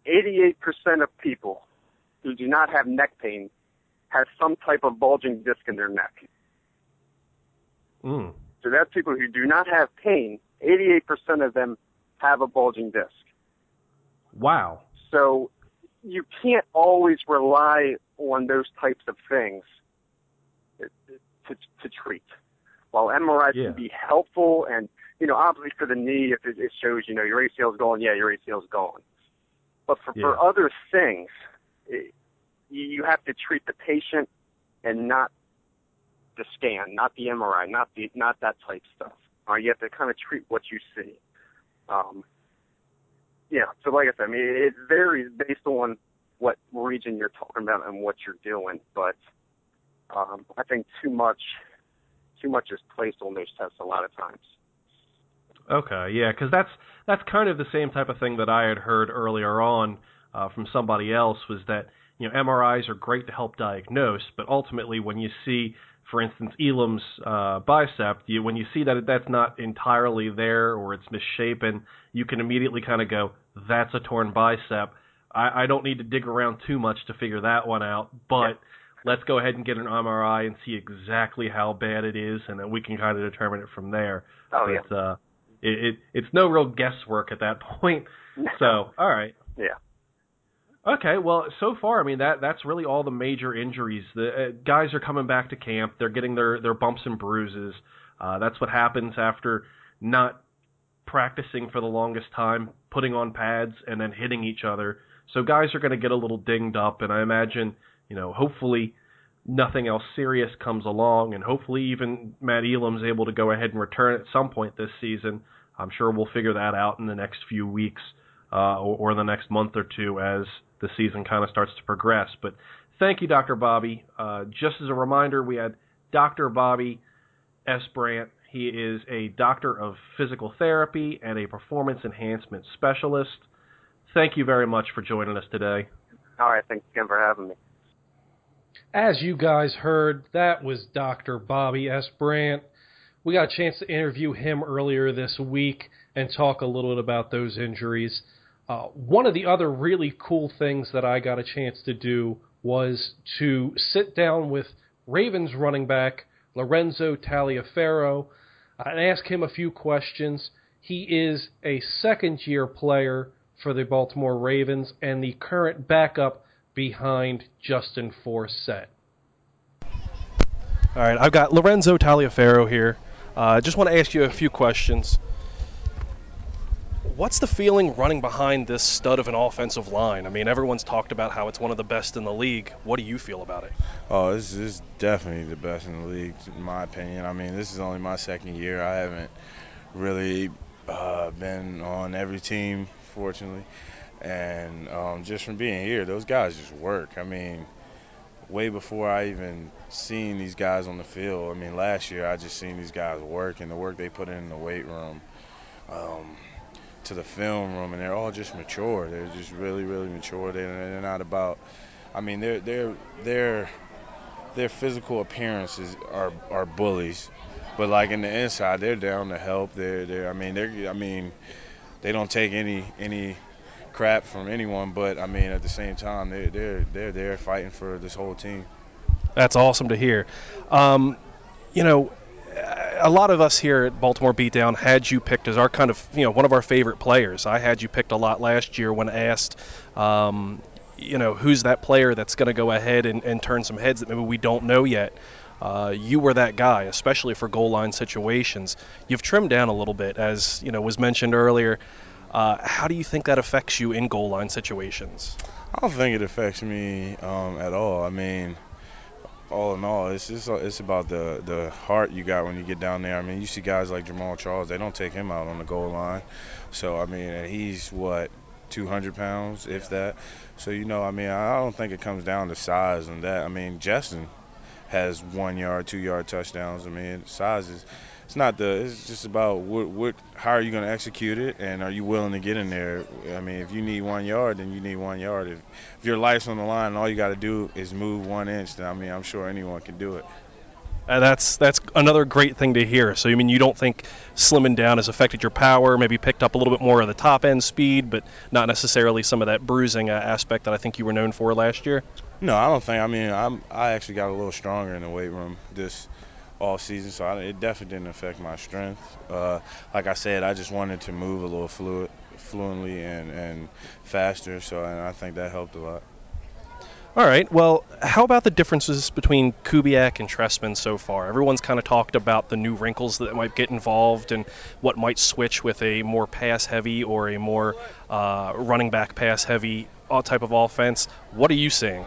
88% of people who do not have neck pain have some type of bulging disc in their neck. Mm. So that's people who do not have pain. 88% of them have a bulging disc. Wow. So you can't always rely on those types of things to, to treat. While MRI yeah. can be helpful and you know, obviously for the knee, if it, it shows, you know, your ACL's gone, yeah, your ACL's gone. But for, yeah. for other things, it, you have to treat the patient and not the scan, not the MRI, not the not that type stuff. Uh, you have to kind of treat what you see. Um, yeah, so like I said, I mean, it varies based on what region you're talking about and what you're doing. But um, I think too much, too much is placed on those tests a lot of times. Okay, yeah, because that's that's kind of the same type of thing that I had heard earlier on uh, from somebody else was that you know MRIs are great to help diagnose, but ultimately when you see, for instance, Elam's uh, bicep, you, when you see that that's not entirely there or it's misshapen, you can immediately kind of go, "That's a torn bicep." I, I don't need to dig around too much to figure that one out, but. Yeah. Let's go ahead and get an MRI and see exactly how bad it is, and then we can kind of determine it from there. Oh but, uh, it, it it's no real guesswork at that point. So, all right. Yeah. Okay, well, so far, I mean that that's really all the major injuries. The uh, guys are coming back to camp. They're getting their their bumps and bruises. Uh, that's what happens after not practicing for the longest time, putting on pads and then hitting each other. So guys are going to get a little dinged up, and I imagine, you know, hopefully nothing else serious comes along, and hopefully even Matt Elam's able to go ahead and return at some point this season. I'm sure we'll figure that out in the next few weeks uh, or, or the next month or two as the season kind of starts to progress. But thank you, Dr. Bobby. Uh, just as a reminder, we had Dr. Bobby S. Brandt. He is a doctor of physical therapy and a performance enhancement specialist. Thank you very much for joining us today. All right. Thanks again for having me. As you guys heard, that was Dr. Bobby S. Brandt. We got a chance to interview him earlier this week and talk a little bit about those injuries. Uh, one of the other really cool things that I got a chance to do was to sit down with Ravens running back Lorenzo Taliaferro uh, and ask him a few questions. He is a second year player for the Baltimore Ravens and the current backup behind Justin Forsett. All right, I've got Lorenzo Taliaferro here. I uh, just want to ask you a few questions. What's the feeling running behind this stud of an offensive line? I mean, everyone's talked about how it's one of the best in the league. What do you feel about it? Oh, this is definitely the best in the league, in my opinion. I mean, this is only my second year. I haven't really uh, been on every team, fortunately. And um, just from being here, those guys just work. I mean, way before I even seen these guys on the field. I mean, last year I just seen these guys work and the work they put in the weight room. Um, to the film room, and they're all just mature. They're just really, really mature. They're, they're not about. I mean, they're they're they're their physical appearances are are bullies, but like in the inside, they're down to help. They're they I mean they're I mean they don't take any any crap from anyone, but I mean at the same time they're they're they're there fighting for this whole team. That's awesome to hear. Um, you know, a lot of us here at Baltimore Beatdown had you picked as our kind of you know one of our favorite players. I had you picked a lot last year when asked, um, you know, who's that player that's going to go ahead and, and, turn some heads that maybe we don't know yet. Uh, you were that guy, especially for goal line situations. You've trimmed down a little bit, as you know was mentioned earlier. Uh, how do you think that affects you in goal line situations? I don't think it affects me um, at all. I mean, all in all, it's just it's about the the heart you got when you get down there. I mean, you see guys like Jamaal Charles; they don't take him out on the goal line. So I mean, he's what 200 pounds, if that. So you know, I mean, I don't think it comes down to size and that. I mean, Justin has one yard, two yard touchdowns. I mean, size is it's not the it's just about what what how are you going to execute it and are you willing to get in there i mean if you need one yard then you need one yard if, if your life's on the line and all you got to do is move one inch then i mean i'm sure anyone can do it uh, that's that's another great thing to hear. So, I mean, you don't think slimming down has affected your power? Maybe picked up a little bit more of the top end speed, but not necessarily some of that bruising uh, aspect that I think you were known for last year. No, I don't think. I mean, I'm I actually got a little stronger in the weight room this all season, so I, it definitely didn't affect my strength. Uh, like I said, I just wanted to move a little fluid, fluently and, and faster, so and I think that helped a lot. All right. Well, how about the differences between Kubiak and Trestman so far? Everyone's kind of talked about the new wrinkles that might get involved and what might switch with a more pass heavy or a more uh, running back pass heavy type of offense. What are you seeing?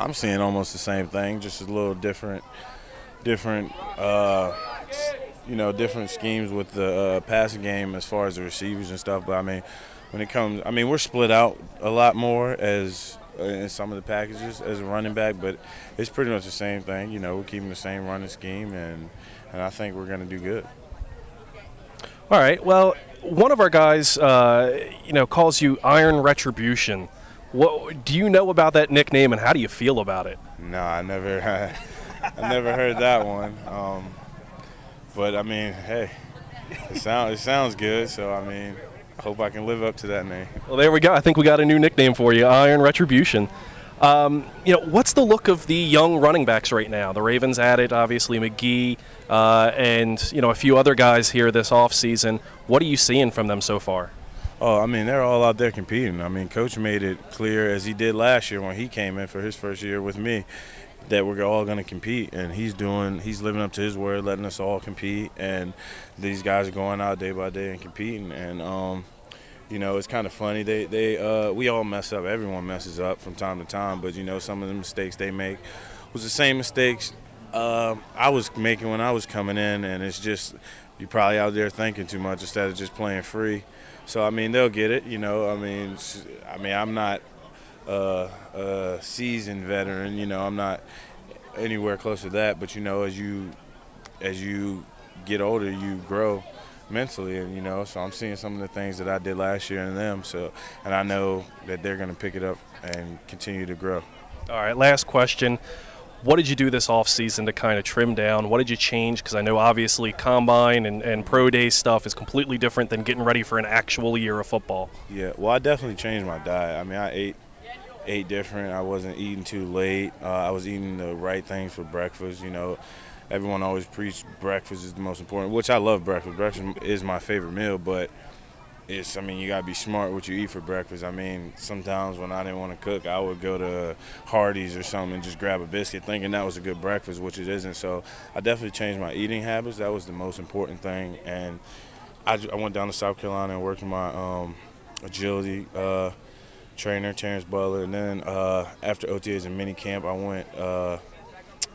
I'm seeing almost the same thing, just a little different different, uh, you know, different schemes with the uh, passing game as far as the receivers and stuff. But I mean, when it comes, I mean, we're split out a lot more as uh, in some of the packages as a running back, but it's pretty much the same thing. You know, we're keeping the same running scheme, and and I think we're going to do good. All right. Well, one of our guys, uh, you know, calls you Iron Retribution. What do you know about that nickname, and how do you feel about it? No, I never, I never heard that one. Um, but I mean, hey, it sounds it sounds good. So I mean, I hope I can live up to that name. Well, there we go. I think we got a new nickname for you, Iron Retribution. Um, you know, what's the look of the young running backs right now? The Ravens added obviously McGee uh, and you know a few other guys here this offseason. What are you seeing from them so far? Oh, I mean, they're all out there competing. I mean, Coach made it clear as he did last year when he came in for his first year with me that we're all going to compete, and he's doing, he's living up to his word, letting us all compete, and these guys are going out day by day and competing, and um, you know, it's kind of funny. They they uh, we all mess up. Everyone messes up from time to time. But you know, some of the mistakes they make was the same mistakes uh, I was making when I was coming in, and it's just you're probably out there thinking too much instead of just playing free. So I mean, they'll get it. You know, I mean, I mean, I'm not uh, a seasoned veteran. You know, I'm not anywhere close to that. But you know, as you as you get older, you grow mentally, and you know, so I'm seeing some of the things that I did last year in them. So, and I know that they're going to pick it up and continue to grow. All right, last question. What did you do this off season to kind of trim down? What did you change? Because I know obviously combine and, and pro day stuff is completely different than getting ready for an actual year of football. Yeah, well, I definitely changed my diet. I mean, I ate ate different. I wasn't eating too late. Uh, I was eating the right things for breakfast. You know, everyone always preach breakfast is the most important, which I love breakfast. Breakfast is my favorite meal, but it's I mean you gotta be smart what you eat for breakfast. I mean sometimes when I didn't want to cook, I would go to Hardee's or something and just grab a biscuit, thinking that was a good breakfast, which it isn't. So I definitely changed my eating habits. That was the most important thing. And I, I went down to South Carolina and worked my um, agility uh, trainer Terrence Butler, and then uh, after OTAs and mini camp, I went uh,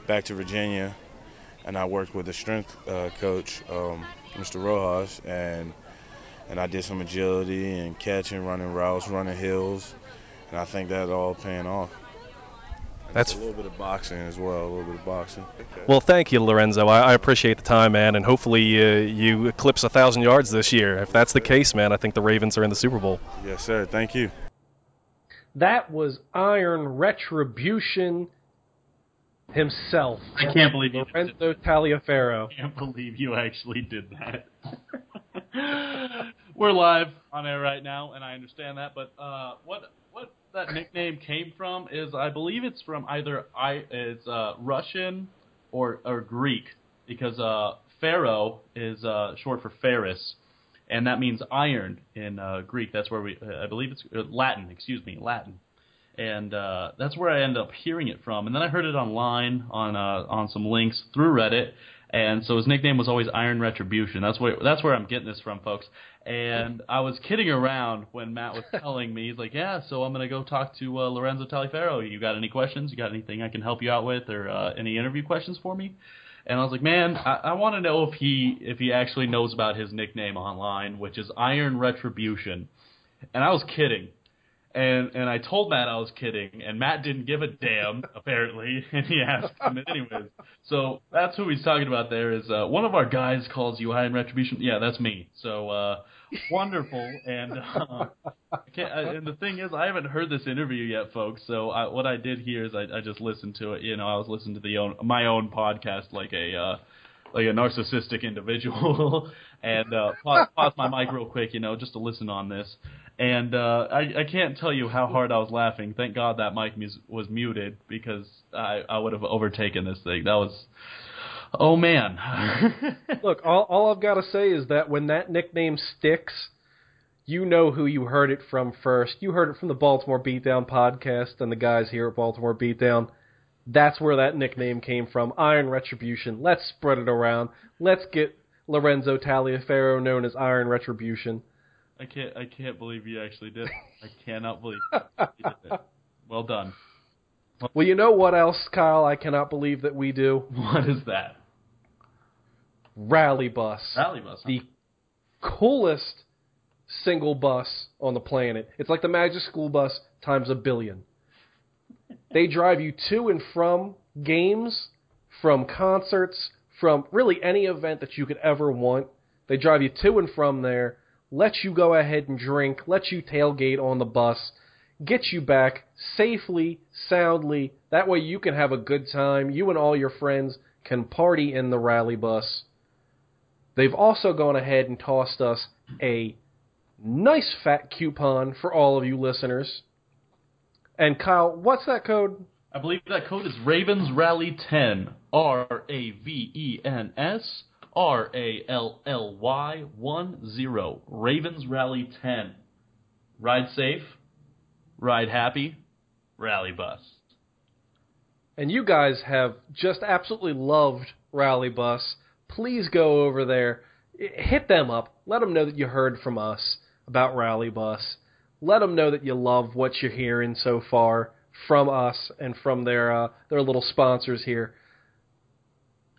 back to Virginia and I worked with a strength uh, coach, um, Mr. Rojas, and and I did some agility and catching, running routes, running hills, and I think that all paying off. That's a little bit of boxing as well, a little bit of boxing. Okay. Well, thank you, Lorenzo. I, I, appreciate the time, man, and hopefully uh, you eclipse a thousand yards this year. If that's the case, man, I think the Ravens are in the Super Bowl. Yes, sir. Thank you. That was Iron Retribution himself. I can't believe you Lorenzo Taliaferro. I can't believe you actually did that. We're live on air right now, and I understand that. But uh, what what that nickname came from is, I believe it's from either I it's uh, Russian or or Greek, because uh, Pharaoh is uh, short for Ferris, and that means iron in uh, Greek. That's where we, I believe it's uh, Latin. Excuse me, Latin and uh, that's where I ended up hearing it from. And then I heard it online on uh, on some links through Reddit, and so his nickname was always Iron Retribution. That's where that's where I'm getting this from, folks. And I was kidding around when Matt was telling me, he's like, "Yeah, so I'm gonna go talk to uh, Lorenzo Taliaferro. You got any questions? You got anything I can help you out with, or uh, any interview questions for me?" And I was like, "Man, I, I want to know if he if he actually knows about his nickname online, which is Iron Retribution." And I was kidding and and I told Matt I was kidding, and Matt didn't give a damn apparently, and he asked him anyways. So that's who he's talking about. There is uh, one of our guys calls you Iron Retribution. Yeah, that's me. So uh, wonderful, and uh, I and the thing is, I haven't heard this interview yet, folks. So I, what I did here is I, I just listened to it. You know, I was listening to the own my own podcast like a. Uh, like a narcissistic individual, and uh, pause, pause my mic real quick, you know, just to listen on this. And uh, I, I can't tell you how hard I was laughing. Thank God that mic mus- was muted because I, I would have overtaken this thing. That was, oh man. Look, all, all I've got to say is that when that nickname sticks, you know who you heard it from first. You heard it from the Baltimore Beatdown podcast and the guys here at Baltimore Beatdown. That's where that nickname came from. Iron Retribution. Let's spread it around. Let's get Lorenzo Taliaferro known as Iron Retribution. I can't. I can't believe you actually did. I cannot believe you did it. Well done. Well, you know what else, Kyle? I cannot believe that we do. What is that? Rally bus. Rally bus. Huh? The coolest single bus on the planet. It's like the Magic School Bus times a billion. they drive you to and from games, from concerts, from really any event that you could ever want They drive you to and from there, let you go ahead and drink, let you tailgate on the bus, get you back safely, soundly. That way you can have a good time. You and all your friends can party in the rally bus. They've also gone ahead and tossed us a nice fat coupon for all of you listeners. And Kyle, what's that code? I believe that code is Ravens Rally 10. R A V E N S R A L L Y 1 0. Ravens Rally 10. Ride safe, ride happy, rally bus. And you guys have just absolutely loved Rally Bus. Please go over there, hit them up, let them know that you heard from us about Rally Bus. Let them know that you love what you're hearing so far from us and from their uh, their little sponsors here,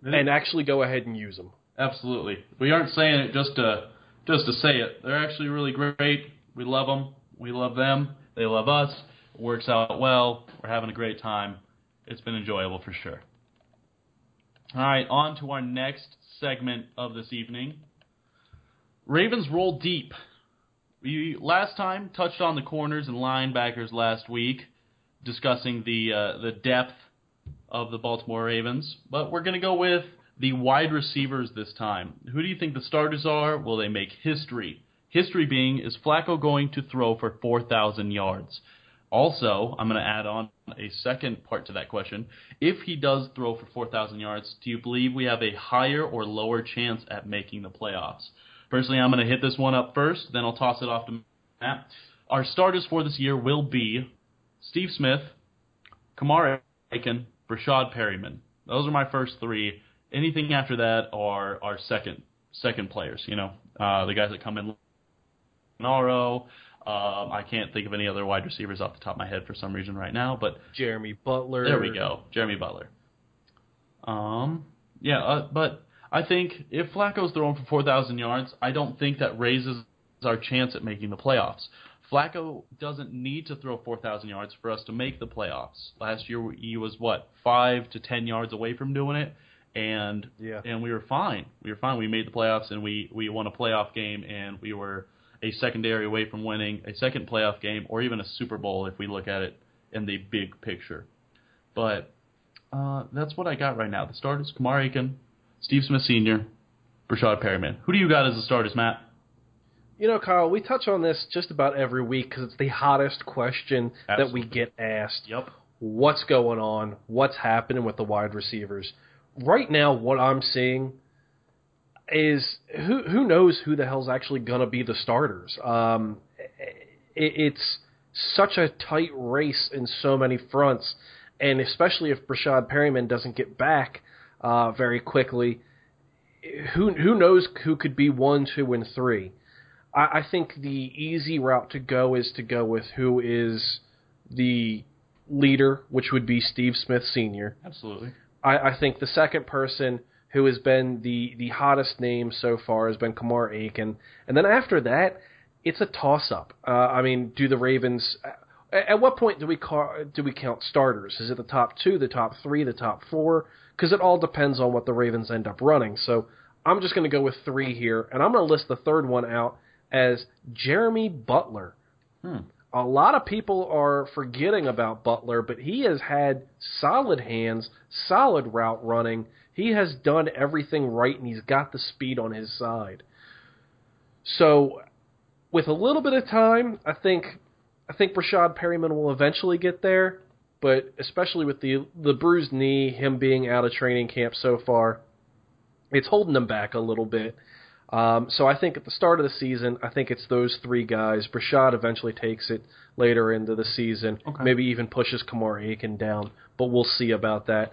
and actually go ahead and use them. Absolutely. We aren't saying it just to just to say it. They're actually really great. We love them. We love them. They love us. It works out well. We're having a great time. It's been enjoyable for sure. All right, on to our next segment of this evening. Ravens roll deep. We last time touched on the corners and linebackers last week, discussing the uh, the depth of the Baltimore Ravens. But we're going to go with the wide receivers this time. Who do you think the starters are? Will they make history? History being, is Flacco going to throw for 4,000 yards? Also, I'm going to add on a second part to that question. If he does throw for 4,000 yards, do you believe we have a higher or lower chance at making the playoffs? Personally, I'm going to hit this one up first, then I'll toss it off to Matt. Our starters for this year will be Steve Smith, Kamar Aiken, Breshad Perriman. Those are my first three. Anything after that are our second second players. You know, uh, the guys that come in. Naro. Um, I can't think of any other wide receivers off the top of my head for some reason right now, but Jeremy Butler. there we go, Jeremy Butler. Um, yeah, uh, but I think if Flacco's throwing for 4,000 yards, I don't think that raises our chance at making the playoffs. Flacco doesn't need to throw 4,000 yards for us to make the playoffs. Last year he was what five to 10 yards away from doing it, and Yeah. and we were fine. We were fine. We made the playoffs and we we won a playoff game and we were a secondary away from winning a second playoff game or even a Super Bowl if we look at it in the big picture. But uh, that's what I got right now. The starters: Kamar Aiken, Steve Smith Sr., Breshad Perriman. Who do you got as the starters, Matt? You know, Kyle, we touch on this just about every week because it's the hottest question that we get asked. Yep. What's going on? What's happening with the wide receivers? Right now, what I'm seeing is who who knows who the hell's actually going to be the starters. Um, it, it's such a tight race in so many fronts, and especially if Breshad Perriman doesn't get back uh, very quickly, who who knows who could be one, two, and three. I, I think the easy route to go is to go with who is the leader, which would be Steve Smith Sr. Absolutely. I, I think the second person who has been the, the hottest name so far has been Kamar Aiken, and then after that, it's a toss up. Uh, I mean, do the Ravens? At, at what point do we call, do we count starters? Is it the top two, the top three, the top four? Because it all depends on what the Ravens end up running. So I'm just going to go with three here, and I'm going to list the third one out as Jeremy Butler. Hmm. A lot of people are forgetting about Butler, but he has had solid hands, solid route running. He has done everything right, and he's got the speed on his side. So, with a little bit of time, I think I think Rashad Perriman will eventually get there. But especially with the the bruised knee, him being out of training camp so far, it's holding him back a little bit. Um, so I think at the start of the season, I think it's those three guys. Breshad eventually takes it later into the season, Okay. maybe even pushes Kamar Aiken down, but we'll see about that.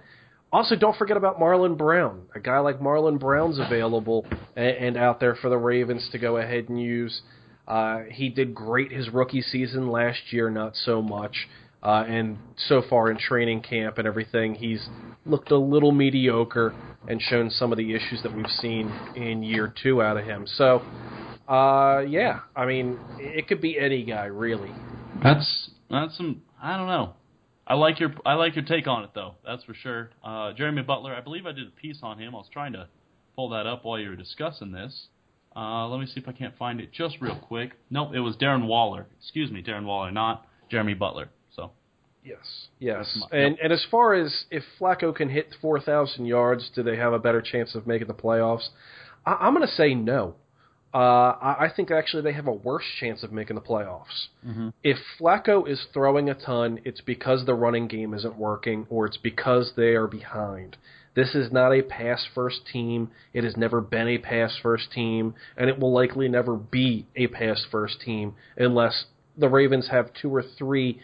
Also, don't forget about Marlon Brown. A guy like Marlon Brown's available and, and out there for the Ravens to go ahead and use. Uh, he did great his rookie season last year, not so much. Uh, and so far in training camp and everything, he's looked a little mediocre and shown some of the issues that we've seen in year two out of him. So, uh, yeah, I mean, it could be any guy really. That's that's some. I don't know. I like your I like your take on it though. That's for sure. Uh, Jeremy Butler. I believe I did a piece on him. I was trying to pull that up while you were discussing this. Uh, let me see if I can't find it just real quick. Nope, it was Darren Waller. Excuse me, Darren Waller, not Jeremy Butler. So Yes. Yes. My- And and as far as if Flacco can hit 4,000 yards, do they have a better chance of making the playoffs? I, I'm going to say no. Uh, I, I think actually they have a worse chance of making the playoffs. If Flacco is throwing a ton, it's because the running game isn't working or it's because they are behind. This is not a pass first team. It has never been a pass first team, and it will likely never be a pass first team unless the Ravens have two or three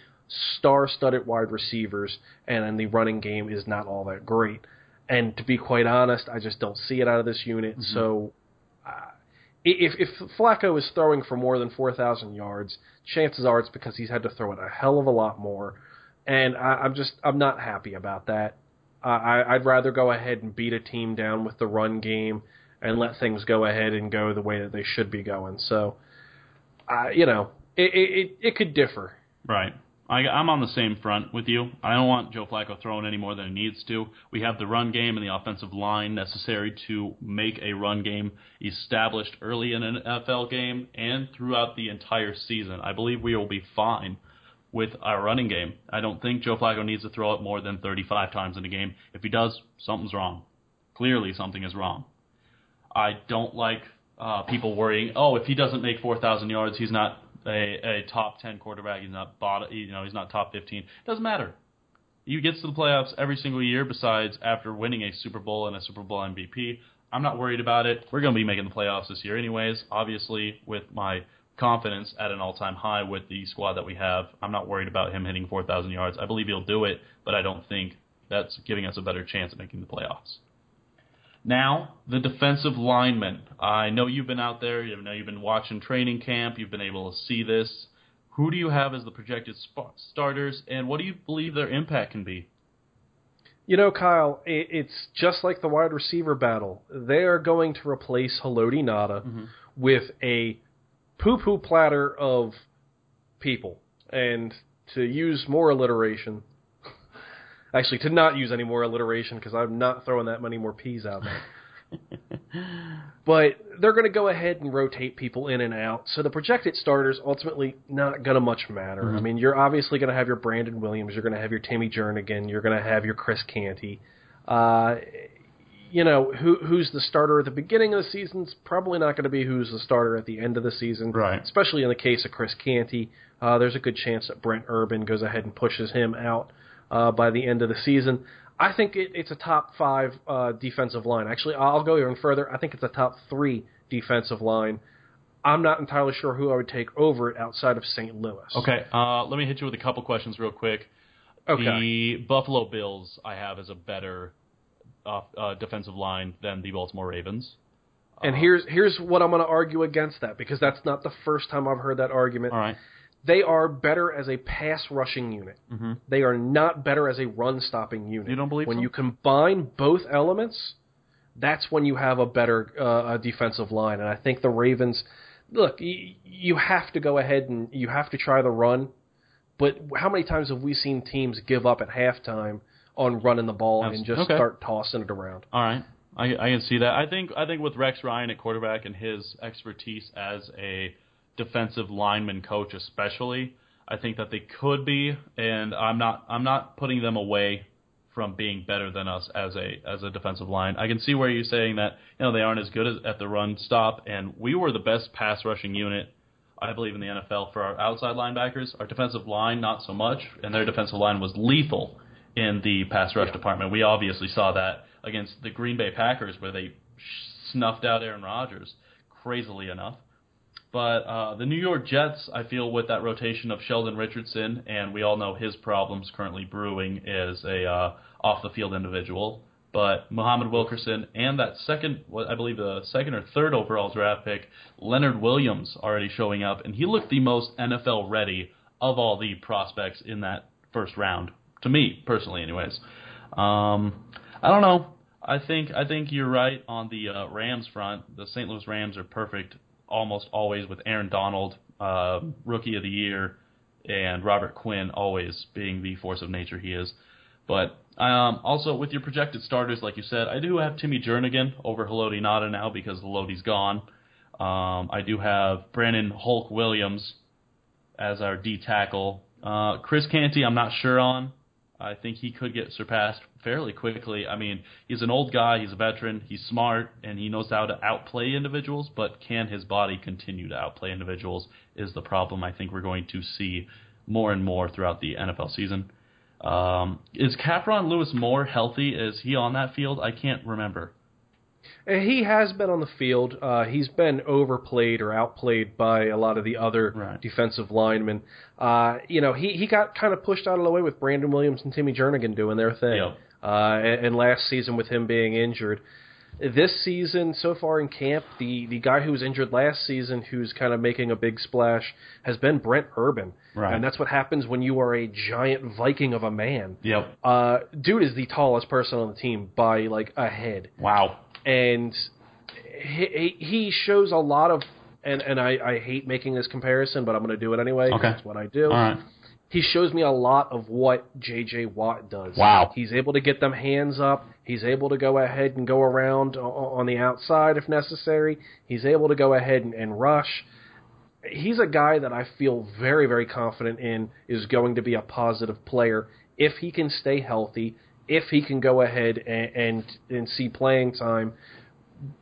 star studded wide receivers and then the running game is not all that great. And to be quite honest, I just don't see it out of this unit. So uh, if if Flacco is throwing for more than 4,000 yards, chances are it's because he's had to throw it a hell of a lot more. And I, I'm just I'm not happy about that. Uh, I, I'd rather go ahead and beat a team down with the run game and let things go ahead and go the way that they should be going. So, uh, you know, it it it could differ. Right. I, I'm on the same front with you. I don't want Joe Flacco throwing any more than he needs to. We have the run game and the offensive line necessary to make a run game established early in an NFL game and throughout the entire season. I believe we will be fine with our running game. I don't think Joe Flacco needs to throw it more than 35 times in a game. If he does, something's wrong. Clearly, something is wrong. I don't like uh, people worrying. Oh, if he doesn't make 4,000 yards, he's not a, a top 10 quarterback. He's not bottom. You know, he's not top 15. Doesn't matter. He gets to the playoffs every single year. Besides, after winning a Super Bowl and a Super Bowl MVP, I'm not worried about it. We're going to be making the playoffs this year, anyways. Obviously, with my confidence at an all-time high with the squad that we have, I'm not worried about him hitting 4,000 yards. I believe he'll do it, but I don't think that's giving us a better chance of making the playoffs. Now, the defensive linemen. I know you've been out there. You know you've been watching training camp. You've been able to see this. Who do you have as the projected sp- starters, and what do you believe their impact can be? You know, Kyle, it, it's just like the wide receiver battle. They are going to replace Haloti Ngata mm-hmm. with a poo poo platter of people. And to use more alliteration, actually, to not use any more alliteration because I'm not throwing that many more P's out there. but they're going to go ahead and rotate people in and out. So the projected starters ultimately not going to much matter. I mean, you're obviously going to have your Brandon Williams, you're going to have your Timmy Jernigan, you're going to have your Chris Canty. Uh, you know, who who's the starter at the beginning of the season season's probably not going to be who's the starter at the end of the season. Right. Especially in the case of Chris Canty, uh, there's a good chance that Brent Urban goes ahead and pushes him out uh, by the end of the season. I think it, it's a top five uh, defensive line. Actually, I'll go even further. I think it's a top three defensive line. I'm not entirely sure who I would take over it outside of St. Louis. Okay, uh, let me hit you with a couple questions real quick. Okay. The Buffalo Bills I have as a better uh, uh, defensive line than the Baltimore Ravens. And here's here's what I'm going to argue against that because that's not the first time I've heard that argument. All right. They are better as a pass rushing unit. Mhm. They are not better as a run stopping unit. You don't believe when so? you combine both elements, that's when you have a better uh, a defensive line. And I think the Ravens, look, y- you have to go ahead and you have to try the run. But how many times have we seen teams give up at halftime on running the ball and just okay. start tossing it around? All right, I, I can see that. I think I think with Rex Ryan at quarterback and his expertise as a defensive lineman coach, especially, I think that they could be. And I'm not I'm not putting them away from being better than us as a as a defensive line. I can see where you're saying that you know they aren't as good as, at the run stop, and we were the best pass rushing unit. I believe in the NFL for our outside linebackers. Our defensive line, not so much, and their defensive line was lethal in the pass rush department. We obviously saw that against the Green Bay Packers, where they snuffed out Aaron Rodgers, crazily enough. But uh, the New York Jets, I feel, with that rotation of Sheldon Richardson, and we all know his problems currently brewing as a uh, off the field individual. But Muhammad Wilkerson and that second, I believe the second or third overall draft pick, Leonard Williams, already showing up, and he looked the most NFL ready of all the prospects in that first round. To me, personally, anyways. Um, I don't know. I think I think you're right on the uh, Rams front. The St. Louis Rams are perfect almost always with Aaron Donald, uh, rookie of the year, and Robert Quinn always being the force of nature he is. But um, also with your projected starters, like you said, I do have Timmy Jernigan over Haloti Ngata now because Haloti's gone. Um, I do have Brandon Hulk Williams as our D tackle. Uh, Chris Canty, I'm not sure on. I think he could get surpassed fairly quickly. I mean, he's an old guy, he's a veteran, he's smart, and he knows how to outplay individuals, but can his body continue to outplay individuals is the problem I think we're going to see more and more throughout the NFL season. Um, is Kapron Lewis Moore healthy? Is he on that field? I can't remember. Uh, He has been on the field. Uh, he's been overplayed or outplayed by a lot of the other Right. defensive linemen. Uh, you know, he, he got kind of pushed out of the way with Brandon Williams and Timmy Jernigan doing their thing. Yep. Uh, and, and last season with him being injured. This season, so far in camp, the, the guy who was injured last season, who's kind of making a big splash, has been Brent Urban. Right. And that's what happens when you are a giant Viking of a man. Yep. Uh, dude is the tallest person on the team by like a head Wow. and he, he shows a lot of and and I, I hate making this comparison, but I'm going to do it anyway. Okay. That's what I do. All right. He shows me a lot of what J.J. Watt does. Wow. He's able to get them hands up. He's able to go ahead and go around on the outside if necessary. He's able to go ahead and, and rush. He's a guy that I feel very, very confident in is going to be a positive player if he can stay healthy, if he can go ahead and, and, and see playing time.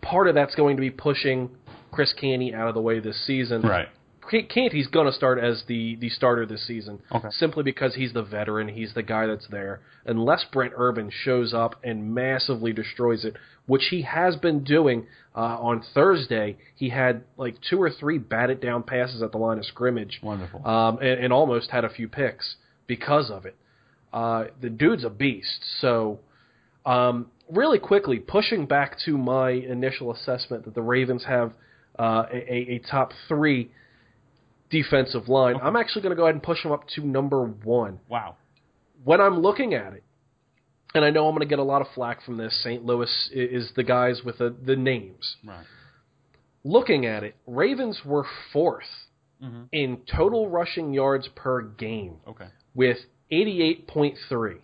Part of that's going to be pushing Chris Canty out of the way this season. Right. Canty's going to start as the the starter this season, Okay. simply because he's the veteran, he's the guy that's there. Unless Brent Urban shows up and massively destroys it, which he has been doing uh, on Thursday, he had like two or three batted down passes at the line of scrimmage, Wonderful. um, and, and almost had a few picks because of it. Uh, the dude's a beast. So, um, really quickly, pushing back to my initial assessment that the Ravens have uh, a, a- a top three defensive line, I'm actually going to go ahead and push them up to number one. wow. When I'm looking at it, and I know I'm going to get a lot of flack from this, St. Louis is the guys with the, the names. Right. Looking at it, Ravens were 4th Mm-hmm. in total rushing yards per game Okay. with 88.3.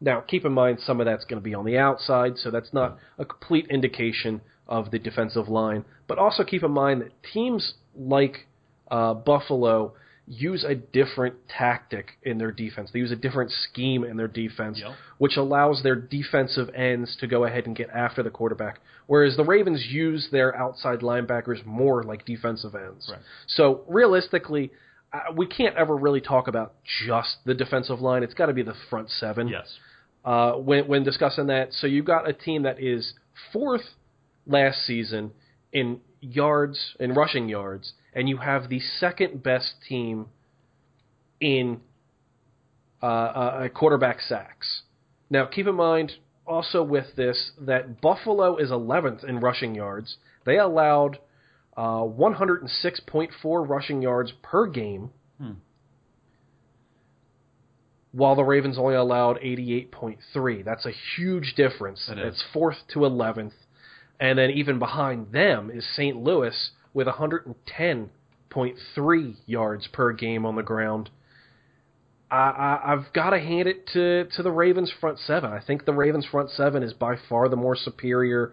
Now, keep in mind some of that's going to be on the outside, so that's not a complete indication of the defensive line. But also keep in mind that teams like uh, Buffalo use a different tactic in their defense. They use a different scheme in their defense, Yep. which allows their defensive ends to go ahead and get after the quarterback. Whereas the Ravens use their outside linebackers more like defensive ends. Right. So realistically, uh, we can't ever really talk about just the defensive line. It's got to be the front seven Yes. uh, when when discussing that. So you've got a team that is fourth last season in yards in rushing yards, and you have the second best team in uh, uh, quarterback sacks. Now, keep in mind also with this that Buffalo is 11th in rushing yards. They allowed uh, 106.4 rushing yards per game, Hmm. while the Ravens only allowed 88.3. That's a huge difference. It. It's fourth to 11th. And then even behind them is St. Louis with 110.3 yards per game on the ground. I, I, I've got to hand it to, to the Ravens front seven. I think the Ravens front seven is by far the more superior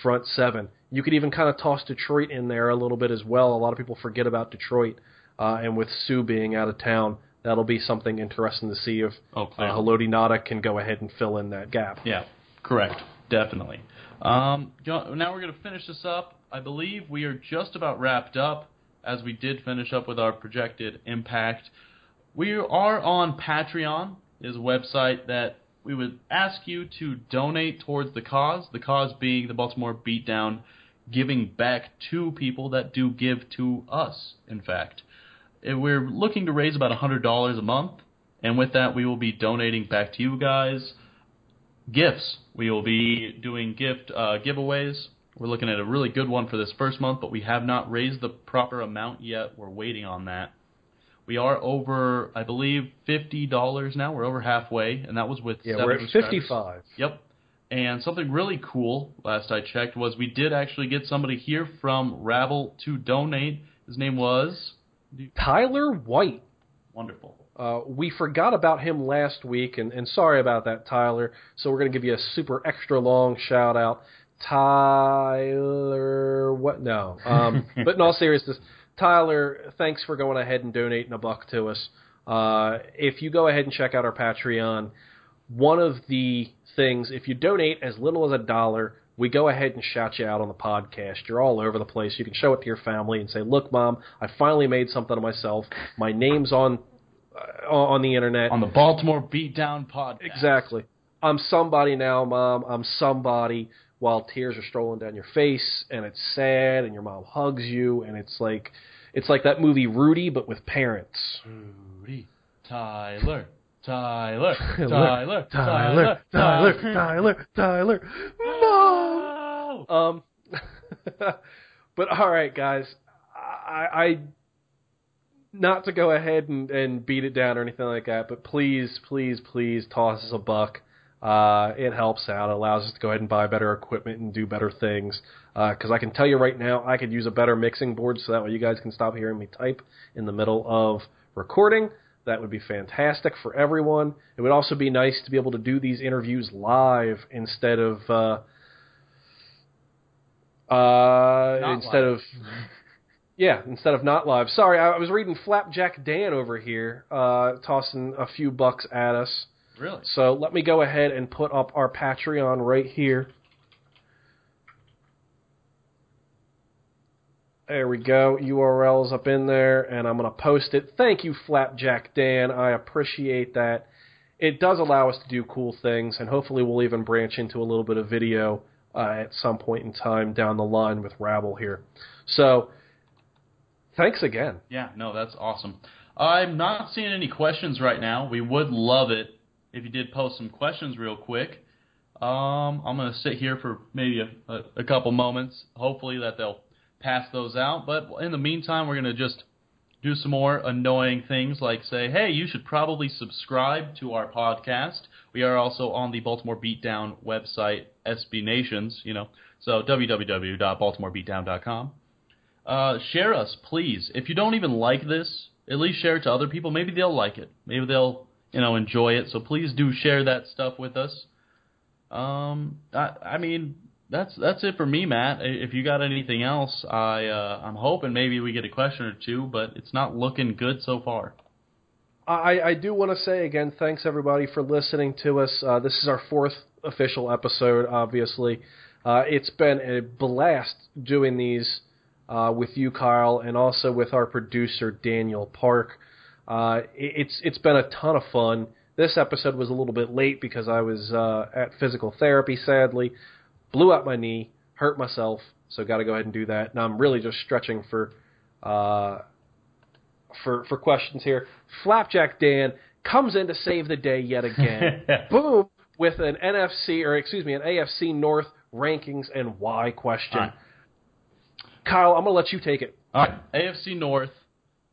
front seven. You could even kind of toss Detroit in there a little bit as well. A lot of people forget about Detroit, uh, and with Suh being out of town, that'll be something interesting to see if Oh, uh. Haloti Ngata can go ahead and fill in that gap. Yeah, correct. Definitely. Um, now we're going to finish this up. I believe we are just about wrapped up, as we did finish up with our projected impact. We are on Patreon, is a website that we would ask you to donate towards the cause. The cause being the Baltimore Beatdown, giving back to people that do give to us. In fact, we're looking to raise about $100 a month, and with that, we will be donating back to you guys gifts. We will be doing gift uh, giveaways. We're looking at a really good one for this first month, but we have not raised the proper amount yet. We're waiting on that. We are over, I believe, fifty dollars now. We're over halfway, and that was with Yeah, we're at 55. Yep. And something really cool, last I checked, was we did actually get somebody here from Rabble to donate. His name was Tyler White. wonderful. Uh, we forgot about him last week, and, and sorry about that, Tyler. So we're going to give you a super extra long shout out. Tyler, what? No. Um, but in all seriousness, Tyler, thanks for going ahead and donating a buck to us. Uh, if you go ahead and check out our Patreon, one of the things, if you donate as little as a dollar, we go ahead and shout you out on the podcast. You're all over the place. You can show it to your family and say, "Look, mom, I finally made something of myself. My name's on uh, on the internet on the Baltimore Beatdown podcast. Exactly. I'm somebody now, mom. I'm somebody. While tears are strolling down your face, and it's sad, and your mom hugs you, and it's like, it's like that movie Rudy, but with parents. Rudy, Tyler, Tyler, Tyler, Tyler, Tyler, Tyler, Tyler, Tyler, mom. Um, but all right, guys, I, I not to go ahead and, and beat it down or anything like that, but please, please, please toss us a buck. Uh, it helps out. It allows us to go ahead and buy better equipment and do better things. Because uh, I can tell you right now, I could use a better mixing board so that way you guys can stop hearing me type in the middle of recording. That would be fantastic for everyone. It would also be nice to be able to do these interviews live instead of uh, uh, instead live. of yeah, instead of not live. Sorry, I was reading Flapjack Dan over here, uh, tossing a few bucks at us. Really? So let me go ahead and put up our Patreon right here. There we go. URL's up in there, and I'm going to post it. Thank you, Flapjack Dan. I appreciate that. It does allow us to do cool things, and hopefully we'll even branch into a little bit of video uh, at some point in time down the line with Rabble here. So, thanks again. Yeah, no, that's awesome. I'm not seeing any questions right now. We would love it if you did post some questions real quick. Um, I'm going to sit here for maybe a, a, a couple moments. Hopefully that they'll pass those out. But in the meantime, we're going to just do some more annoying things like say, hey, you should probably subscribe to our podcast. We are also on the Baltimore Beatdown website, SB Nations, you know, so www.baltimorebeatdown.com. Uh, share us, please. If you don't even like this, at least share it to other people. Maybe they'll like it. Maybe they'll, you know, enjoy it. So please do share that stuff with us. Um, I, I mean, that's that's it for me, Matt. If you got anything else, I uh, I'm hoping maybe we get a question or two, but it's not looking good so far. I, I do want to say again, thanks everybody for listening to us. Uh, this is our fourth official episode, obviously. Uh, it's been a blast doing these uh, with you, Kyle, and also with our producer Daniel Park. Uh, it, it's it's been a ton of fun. This episode was a little bit late because I was uh, at physical therapy, sadly. Blew out my knee, hurt myself, so got to go ahead and do that. Now I'm really just stretching for uh, for for questions here. Flapjack Dan comes in to save the day yet again. Boom with an NFC or excuse me an AFC North rankings and why question. Right. Kyle, I'm gonna let you take it. All right, AFC North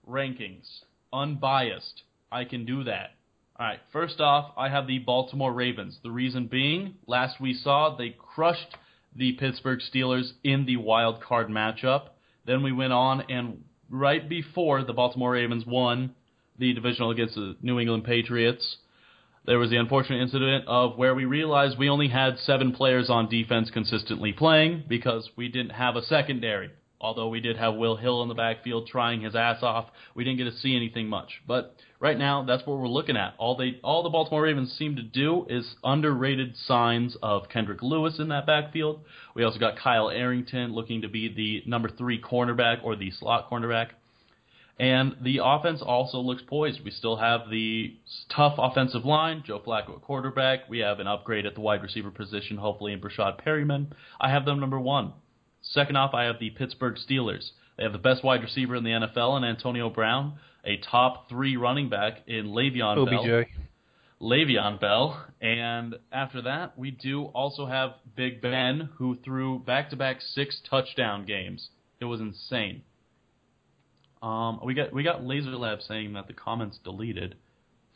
rankings, unbiased. I can do that. All right, first off, I have the Baltimore Ravens. The reason being, last we saw, they crushed the Pittsburgh Steelers in the wild card matchup. Then we went on, and right before the Baltimore Ravens won the divisional against the New England Patriots, there was the unfortunate incident of where we realized we only had seven players on defense consistently playing because we didn't have a secondary. Although we did have Will Hill in the backfield trying his ass off, we didn't get to see anything much. But right now, that's what we're looking at. All they, all the Baltimore Ravens seem to do is underrated signs of Kendrick Lewis in that backfield. We also got Kyle Arrington looking to be the number three cornerback or the slot cornerback. And the offense also looks poised. We still have the tough offensive line, Joe Flacco at quarterback. We have an upgrade at the wide receiver position, hopefully in Breshad Perriman. I have them number one. Second off, I have the Pittsburgh Steelers. They have the best wide receiver in the NFL in Antonio Brown, a top three running back in Le'Veon Bell. Le'Veon Bell. And after that, we do also have Big Ben, who threw back-to-back six touchdown games. It was insane. Um, we got we got Laser Lab saying that the comments deleted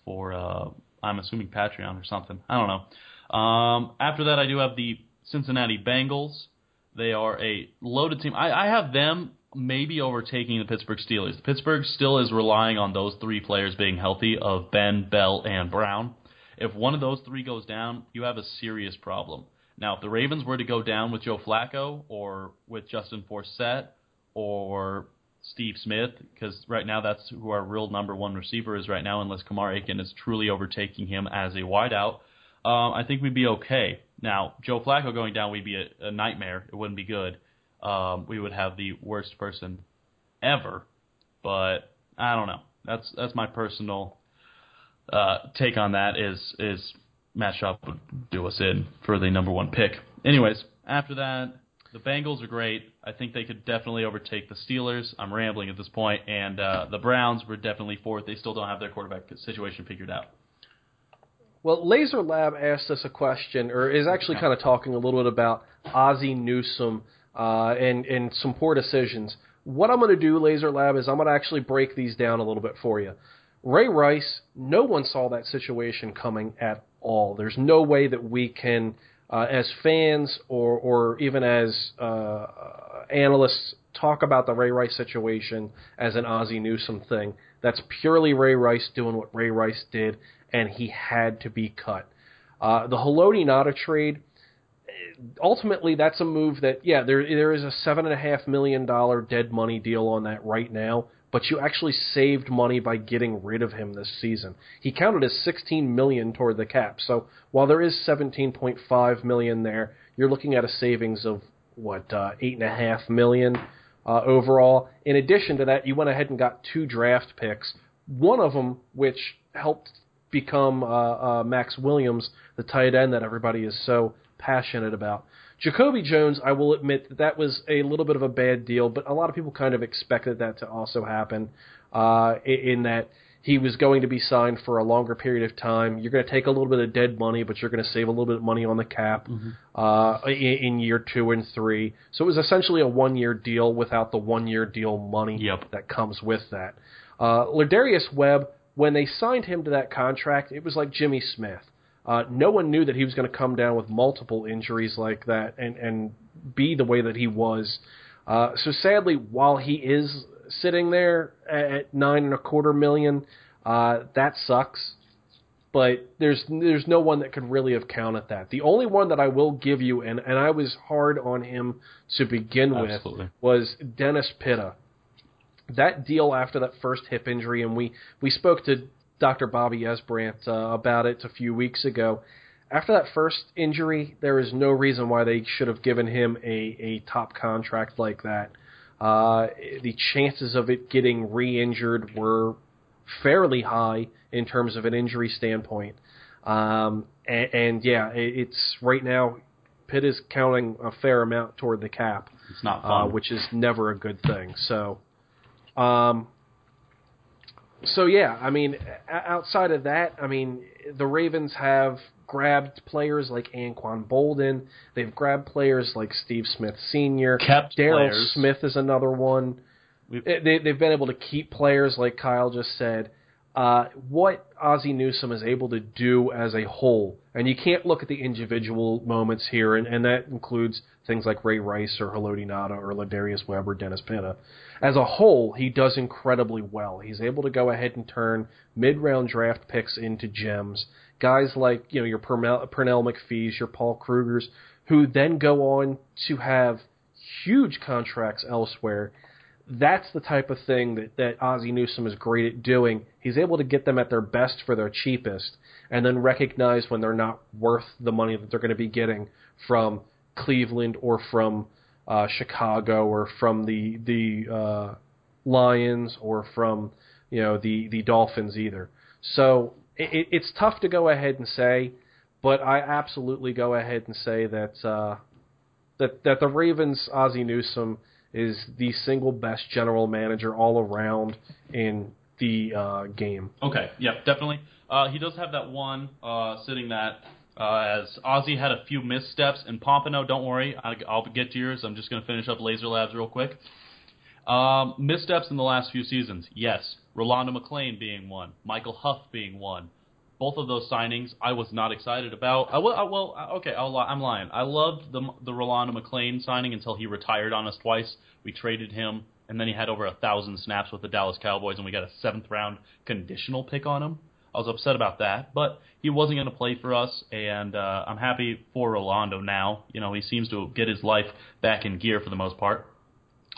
for uh, I'm assuming Patreon or something. I don't know. Um, after that, I do have the Cincinnati Bengals. They are a loaded team. I, I have them maybe overtaking the Pittsburgh Steelers. Pittsburgh still is relying on those three players being healthy of Ben, Bell, and Brown. If one of those three goes down, you have a serious problem. Now, if the Ravens were to go down with Joe Flacco or with Justin Forsett or Steve Smith, because right now that's who our real number one receiver is right now, unless Kamar Aiken is truly overtaking him as a wideout, um, I think we'd be okay. Now, Joe Flacco going down would be a, a nightmare. It wouldn't be good. Um, we would have the worst person ever. But I don't know. That's that's my personal uh, take on that. Is is Matt Schaub would do us in for the number one pick. Anyways, after that, the Bengals are great. I think they could definitely overtake the Steelers. I'm rambling at this point, and uh, the Browns were definitely fourth. They still don't have their quarterback situation figured out. Well, Laser Lab asked us a question, or is actually kind of talking a little bit about Ozzie Newsome uh, and and some poor decisions. What I'm going to do, Laser Lab, is I'm going to actually break these down a little bit for you. Ray Rice, no one saw that situation coming at all. There's no way that we can, uh, as fans or or even as uh, analysts, talk about the Ray Rice situation as an Ozzie Newsome thing. That's purely Ray Rice doing what Ray Rice did, and he had to be cut. Uh, the Haloti Ngata trade, ultimately, that's a move that yeah, there there is a seven and a half million dollar dead money deal on that right now, but you actually saved money by getting rid of him this season. He counted as 16 million toward the cap. So while there is 17.5 million there, you're looking at a savings of what uh, eight and a half million uh, overall. In addition to that, you went ahead and got two draft picks. One of them, which helped become uh, uh, Maxx Williams, the tight end that everybody is so passionate about. Jacoby Jones, I will admit that that was a little bit of a bad deal, but a lot of people kind of expected that to also happen. Uh, in that he was going to be signed for a longer period of time. You're going to take a little bit of dead money, but you're going to save a little bit of money on the cap mm-hmm. uh, in, in year two and three. So it was essentially a one year deal without the one year deal money yep. that comes with that. Uh, Lardarius Webb, when they signed him to that contract, it was like Jimmy Smith. Uh, no one knew that he was going to come down with multiple injuries like that and and be the way that he was. Uh, so sadly, while he is sitting there at nine and a quarter million, uh, that sucks. But there's there's no one that could really have counted that. The only one that I will give you, and, and I was hard on him to begin Absolutely. with, was Dennis Pitta. That deal after that first hip injury, and we we spoke to Dr. Bobby Esbrandt uh, about it a few weeks ago. After that first injury, there is no reason why they should have given him a, a top contract like that. Uh, the chances of it getting re-injured were fairly high in terms of an injury standpoint. Um, and, and yeah, it, it's right now Pitt is counting a fair amount toward the cap. It's not uh, which is never a good thing. So, um, so yeah, I mean, outside of that, I mean, the Ravens have grabbed players like Anquan Boldin. They've grabbed players like Steve Smith Sr. Kept Daryl. Smith is another one. We've- They, they've been able to keep players like Kyle just said. Uh, what Ozzie Newsome is able to do as a whole, and you can't look at the individual moments here, and, and that includes things like Ray Rice or Haloti Ngata or Lardarius Webb or Dennis Pitta. As a whole, he does incredibly well. He's able to go ahead and turn mid-round draft picks into gems. Guys like you know your Pernell McPhee's, your Paul Krugers, who then go on to have huge contracts elsewhere that's the type of thing that, that Ozzie Newsome is great at doing. He's able to get them at their best for their cheapest, and then recognize when they're not worth the money that they're going to be getting from Cleveland or from uh, Chicago or from the the uh, Lions or from you know the the Dolphins either. So it, it's tough to go ahead and say, but I absolutely go ahead and say that uh, that that the Ravens Ozzie Newsome is the single best general manager all around in the uh, game. Okay, yep, definitely. Uh, he does have that one uh, sitting that uh, as Ozzie had a few missteps. And Pompano, don't worry, I, I'll get to yours. I'm just going to finish up Laser Labs real quick. Um, missteps in the last few seasons, yes. Rolando McClain being one, Michael Huff being one. Both of those signings I was not excited about. I, will, I, well, okay, li- I'm lying. I loved the the Rolando McClain signing until he retired on us twice. We traded him, and then he had over a thousand snaps with the Dallas Cowboys, and we got a seventh round conditional pick on him. I was upset about that, but he wasn't going to play for us, and uh, I'm happy for Rolando now. You know, he seems to get his life back in gear for the most part.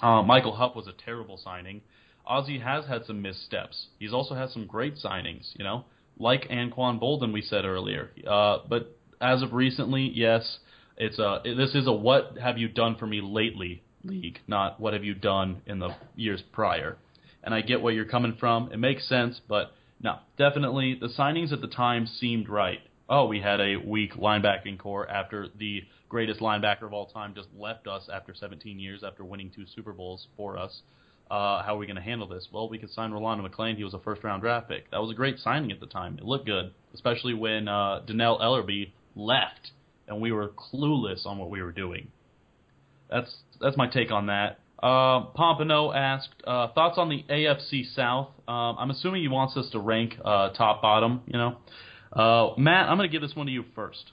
Uh, Michael Huff was a terrible signing. Ozzie has had some missteps. He's also had some great signings, you know, like Anquan Boldin, we said earlier. Uh, but as of recently, yes, it's a this is a what have you done for me lately league, not what have you done in the years prior. And I get where you're coming from. It makes sense, but no, definitely the signings at the time seemed right. Oh, we had a weak linebacking core after the greatest linebacker of all time just left us after 17 years after winning two Super Bowls for us. Uh, how are we going to handle this? Well, we could sign Rolando McClain. He was a first round draft pick. That was a great signing at the time. It looked good, especially when uh, Dannell Ellerbe left and we were clueless on what we were doing. That's that's my take on that. Uh, Pompano asked uh, thoughts on the AFC South. Um, I'm assuming he wants us to rank uh, top bottom. You know, uh, Matt, I'm going to give this one to you first.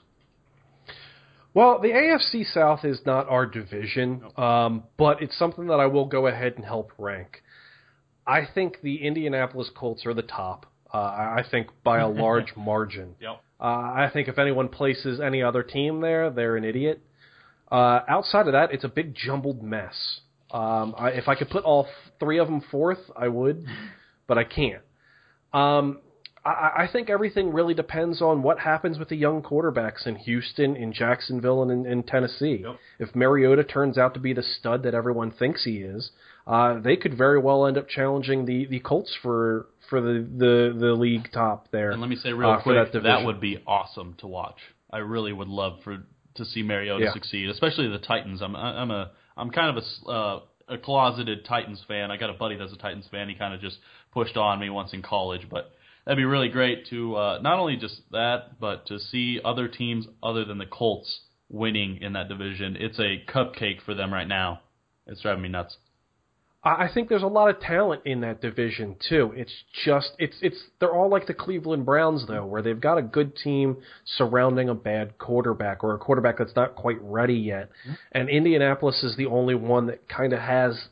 Well, the AFC South is not our division, um, but it's something that I will go ahead and help rank. I think the Indianapolis Colts are the top. Uh, I think by a large margin. Yep. Uh, I think if anyone places any other team there, they're an idiot. Uh, outside of that, it's a big jumbled mess. Um, I, if I could put all three of them fourth, I would, but I can't. Um, I, I think everything really depends on what happens with the young quarterbacks in Houston, in Jacksonville, and in, in Tennessee. Yep. If Mariota turns out to be the stud that everyone thinks he is, uh, they could very well end up challenging the, the Colts for for the, the, the league top there. And let me say real uh, quick, that division. would be awesome to watch. I really would love for to see Mariota Yeah. succeed, especially the Titans. I'm I'm a I'm kind of a uh, a closeted Titans fan. I got a buddy that's a Titans fan. He kind of just pushed on me once in college, but that'd be really great to uh, not only just that, but to see other teams other than the Colts winning in that division. It's a cupcake for them right now. It's driving me nuts. I I think there's a lot of talent in that division too. It's just it's it's they're all like the Cleveland Browns though, where they've got a good team surrounding a bad quarterback or a quarterback that's not quite ready yet. And Indianapolis is the only one that kind of has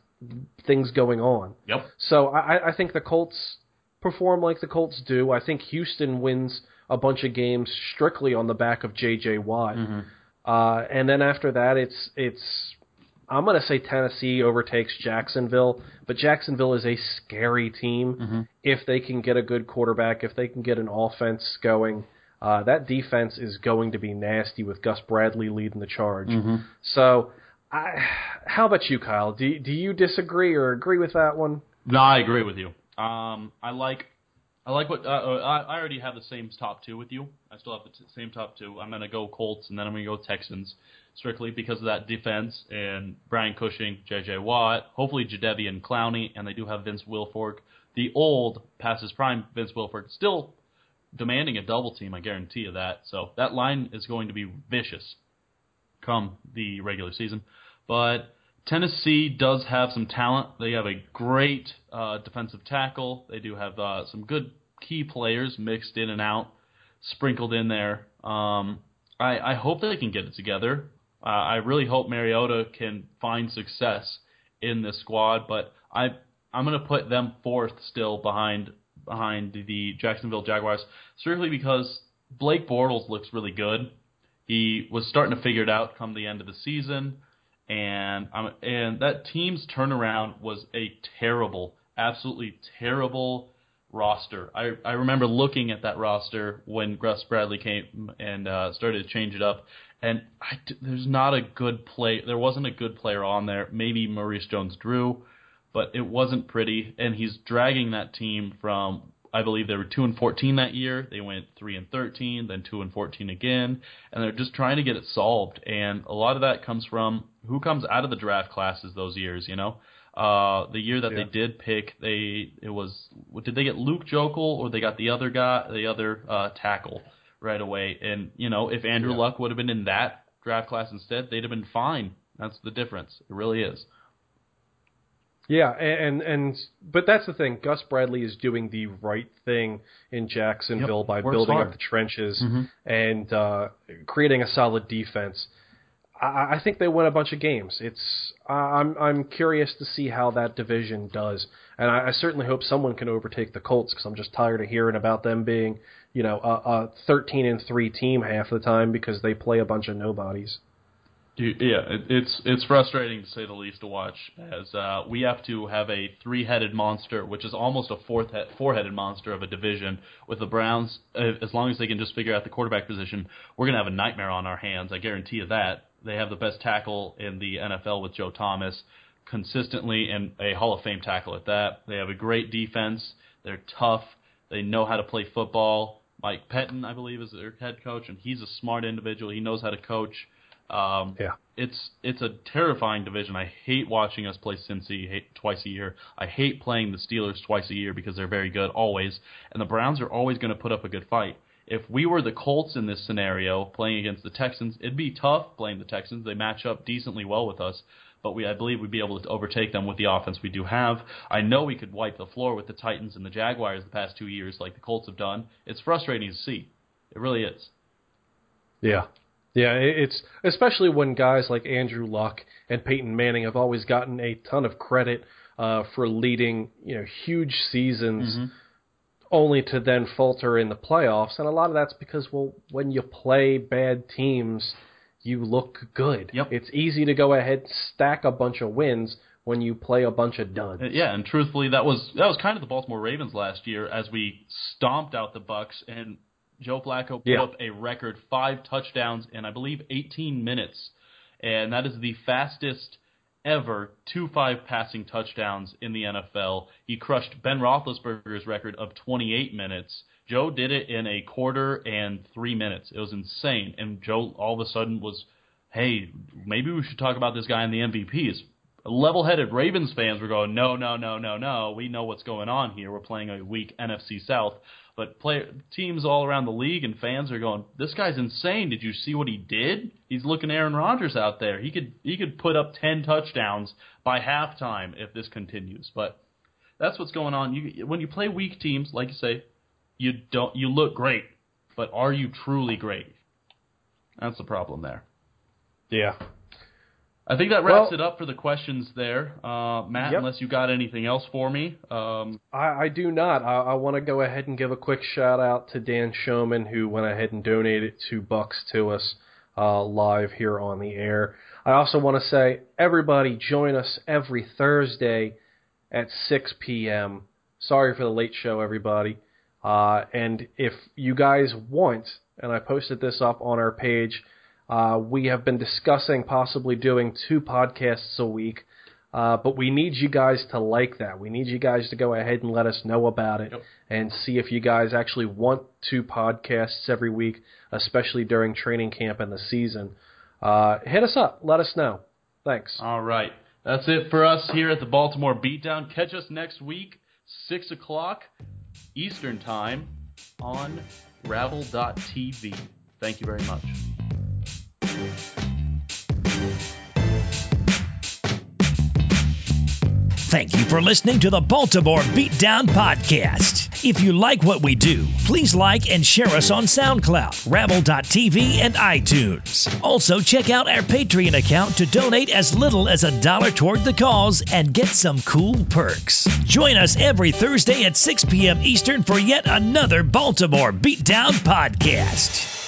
things going on. Yep. So I, I think the Colts perform like the Colts do. I think Houston wins a bunch of games strictly on the back of J.J. Watt. Uh, and then after that, it's it's I'm going to say Tennessee overtakes Jacksonville, but Jacksonville is a scary team if they can get a good quarterback, if they can get an offense going. Uh, that defense is going to be nasty with Gus Bradley leading the charge. So, I, how about you, Kyle? Do do you disagree or agree with that one? No, I agree with you. Um, I like, I like what uh, uh, I, already have the same top two with you. I still have the t- same top two. I'm gonna go Colts and then I'm gonna go Texans, strictly because of that defense and Brian Cushing, J.J. Watt, hopefully Jadeveon Clowney, and they do have Vince Wilfork, the old past his prime Vince Wilfork, still demanding a double team. I guarantee you that. So that line is going to be vicious come the regular season. But Tennessee does have some talent. They have a great uh, defensive tackle. They do have uh, some good key players mixed in and out, sprinkled in there. Um, I, I hope they can get it together. Uh, I really hope Mariota can find success in this squad, but I I'm going to put them fourth still behind behind the Jacksonville Jaguars, strictly because Blake Bortles looks really good. He was starting to figure it out come the end of the season, and and that team's turnaround was a terrible, absolutely terrible roster. I I remember looking at that roster when Gus Bradley came and uh, started to change it up, and I, there's not a good play. There wasn't a good player on there. Maybe Maurice Jones-Drew, but it wasn't pretty. And he's dragging that team from. I believe they were two and fourteen that year. They went three and thirteen, then two and fourteen again, and they're just trying to get it solved. And a lot of that comes from who comes out of the draft classes those years. You know, uh, the year that Yeah. they did pick, they it was did they get Luke Joeckel or they got the other guy, the other uh, tackle right away? And you know, if Andrew Yeah. Luck would have been in that draft class instead, they'd have been fine. That's the difference. It really is. Yeah, and and but that's the thing. Gus Bradley is doing the right thing in Jacksonville Yep, by building hard. up the trenches Mhm. and uh, creating a solid defense. I, I think they win a bunch of games. It's I'm I'm curious to see how that division does, and I, I certainly hope someone can overtake the Colts because I'm just tired of hearing about them being you know a, a 13 and three team half the time because they play a bunch of nobodies. Yeah, it, it's it's frustrating to say the least to watch, as uh, we have to have a three-headed monster, which is almost a fourth he- four-headed monster of a division. With the Browns, uh, as long as they can just figure out the quarterback position, we're gonna have a nightmare on our hands. I guarantee you that. They have the best tackle in the NFL with Joe Thomas, consistently, and a Hall of Fame tackle at that. They have a great defense. They're tough. They know how to play football. Mike Pettine, I believe, is their head coach, and he's a smart individual. He knows how to coach. Um, Yeah. It's it's a terrifying division. I hate watching us play Cincy hate, twice a year. I hate playing the Steelers twice a year because they're very good always, and the Browns are always going to put up a good fight. If we were the Colts in this scenario playing against the Texans, it'd be tough playing the Texans. They match up decently well with us, but we I believe we'd be able to overtake them with the offense we do have. I know we could wipe the floor with the Titans and the Jaguars the past two years, like the Colts have done. It's frustrating to see. It really is. Yeah. Yeah, it's especially when guys like Andrew Luck and Peyton Manning have always gotten a ton of credit uh, for leading, you know, huge seasons, Mm-hmm. only to then falter in the playoffs. And a lot of that's because, well, when you play bad teams, you look good. Yep. It's easy to go ahead and stack a bunch of wins when you play a bunch of duds. Uh, Yeah, and truthfully, that was that was kind of the Baltimore Ravens last year as we stomped out the Bucks and Joe Flacco put Yeah. up a record five touchdowns in I believe 18 minutes, and that is the fastest ever two five passing touchdowns in the NFL. He crushed Ben Roethlisberger's record of 28 minutes. Joe did it in a quarter and three minutes. It was insane, and Joe all of a sudden was, hey, maybe we should talk about this guy in the MVPs level-headed Ravens fans were going, no, no, no, no, no. We know what's going on here. We're playing a weak NFC South, but play, teams all around the league and fans are going, this guy's insane. Did you see what he did? He's looking Aaron Rodgers out there. He could he could put up ten touchdowns by halftime if this continues. But that's what's going on. You when you play weak teams, like you say, you don't you look great, but are you truly great? That's the problem there. Yeah. I think that wraps Well- it up for the questions there, uh, Matt. Yep. Unless you got anything else for me, um, I, I do not. I, I want to go ahead and give a quick shout out to Dan Showman, who went ahead and donated two bucks to us uh, live here on the air. I also want to say, everybody, join us every Thursday at 6 p.m. Sorry for the late show, everybody. Uh, and if you guys want, and I posted this up on our page, uh, we have been discussing possibly doing two podcasts a week. Uh, but we need you guys to like that. We need you guys to go ahead and let us know about it Yep. and see if you guys actually want two podcasts every week, especially during training camp and the season. Uh, hit us up. Let us know. Thanks. all right. That's it for us here at the Baltimore Beatdown. Catch us next week, six o'clock Eastern Time on Rabble.tv. Thank you very much. Thank you for listening to the Baltimore Beatdown Podcast. If you like what we do, please like and share us on SoundCloud, Rabble.tv, and iTunes. Also, check out our Patreon account to donate as little as a dollar toward the cause and get some cool perks. Join us every Thursday at 6 p.m. Eastern for yet another Baltimore Beatdown Podcast.